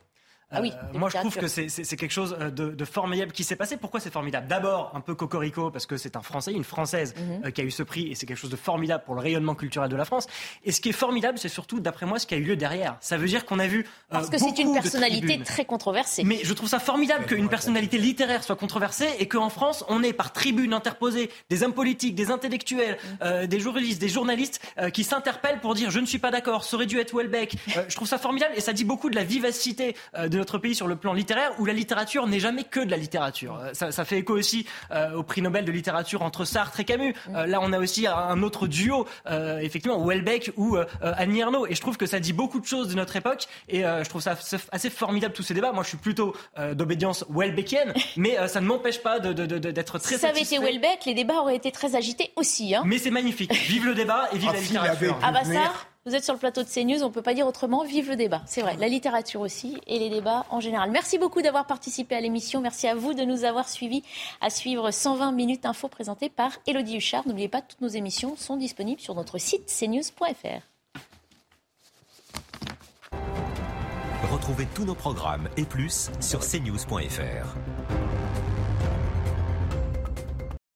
Ah oui, Euh, de moi, je trouve que c'est- quelque chose euh, de, de formidable qui s'est passé. Pourquoi c'est formidable? D'abord, un peu cocorico, parce que c'est un Français, une Française Mhm. euh, qui a eu ce prix, et c'est quelque chose de formidable pour le rayonnement culturel de la France. Et ce qui est formidable, c'est surtout, d'après moi, ce qui a eu lieu derrière. Ça veut dire qu'on a vu. euh, Parce que c'est une de personnalité tribunes. très controversée. Mais je trouve ça formidable qu'une personnalité littéraire soit controversée et qu'en France, on ait par tribune interposée des hommes politiques, des intellectuels, euh, des journalistes, des journalistes euh, qui s'interpellent pour dire je ne suis pas d'accord, ça aurait dû être Welbeck. Euh, je trouve ça formidable et ça dit beaucoup de la vivacité euh, de notre pays sur le plan littéraire où la littérature n'est jamais que de la littérature. Euh, ça, ça fait écho aussi euh, au prix Nobel de littérature entre Sartre et Camus. Euh, là, on a aussi un- autre duo, euh, effectivement, Welbeck ou Annie Ernaux. Et je trouve que ça dit beaucoup de choses de notre époque. Et euh, je trouve ça assez- formidable tous ces débats. Moi, je suis plutôt euh, d'obédience Welbeckienne, mais euh, ça ne m'empêche pas de- de- de- de- d'être très Si ça avait été. Welbeck, les débats auraient été très agités aussi. Hein. Mais c'est magnifique. Vive le débat et vive Ah, la littérature. Ah bah ça, vous êtes sur le plateau de CNews, on peut pas dire autrement, vive le débat. C'est vrai, la littérature aussi et les débats en général. Merci beaucoup d'avoir participé à l'émission, merci à vous de nous avoir suivis, à suivre 120 minutes info présentées par Elodie Huchard. N'oubliez pas, toutes nos émissions sont disponibles sur notre site cnews.fr. Retrouvez tous nos programmes et plus sur cnews.fr.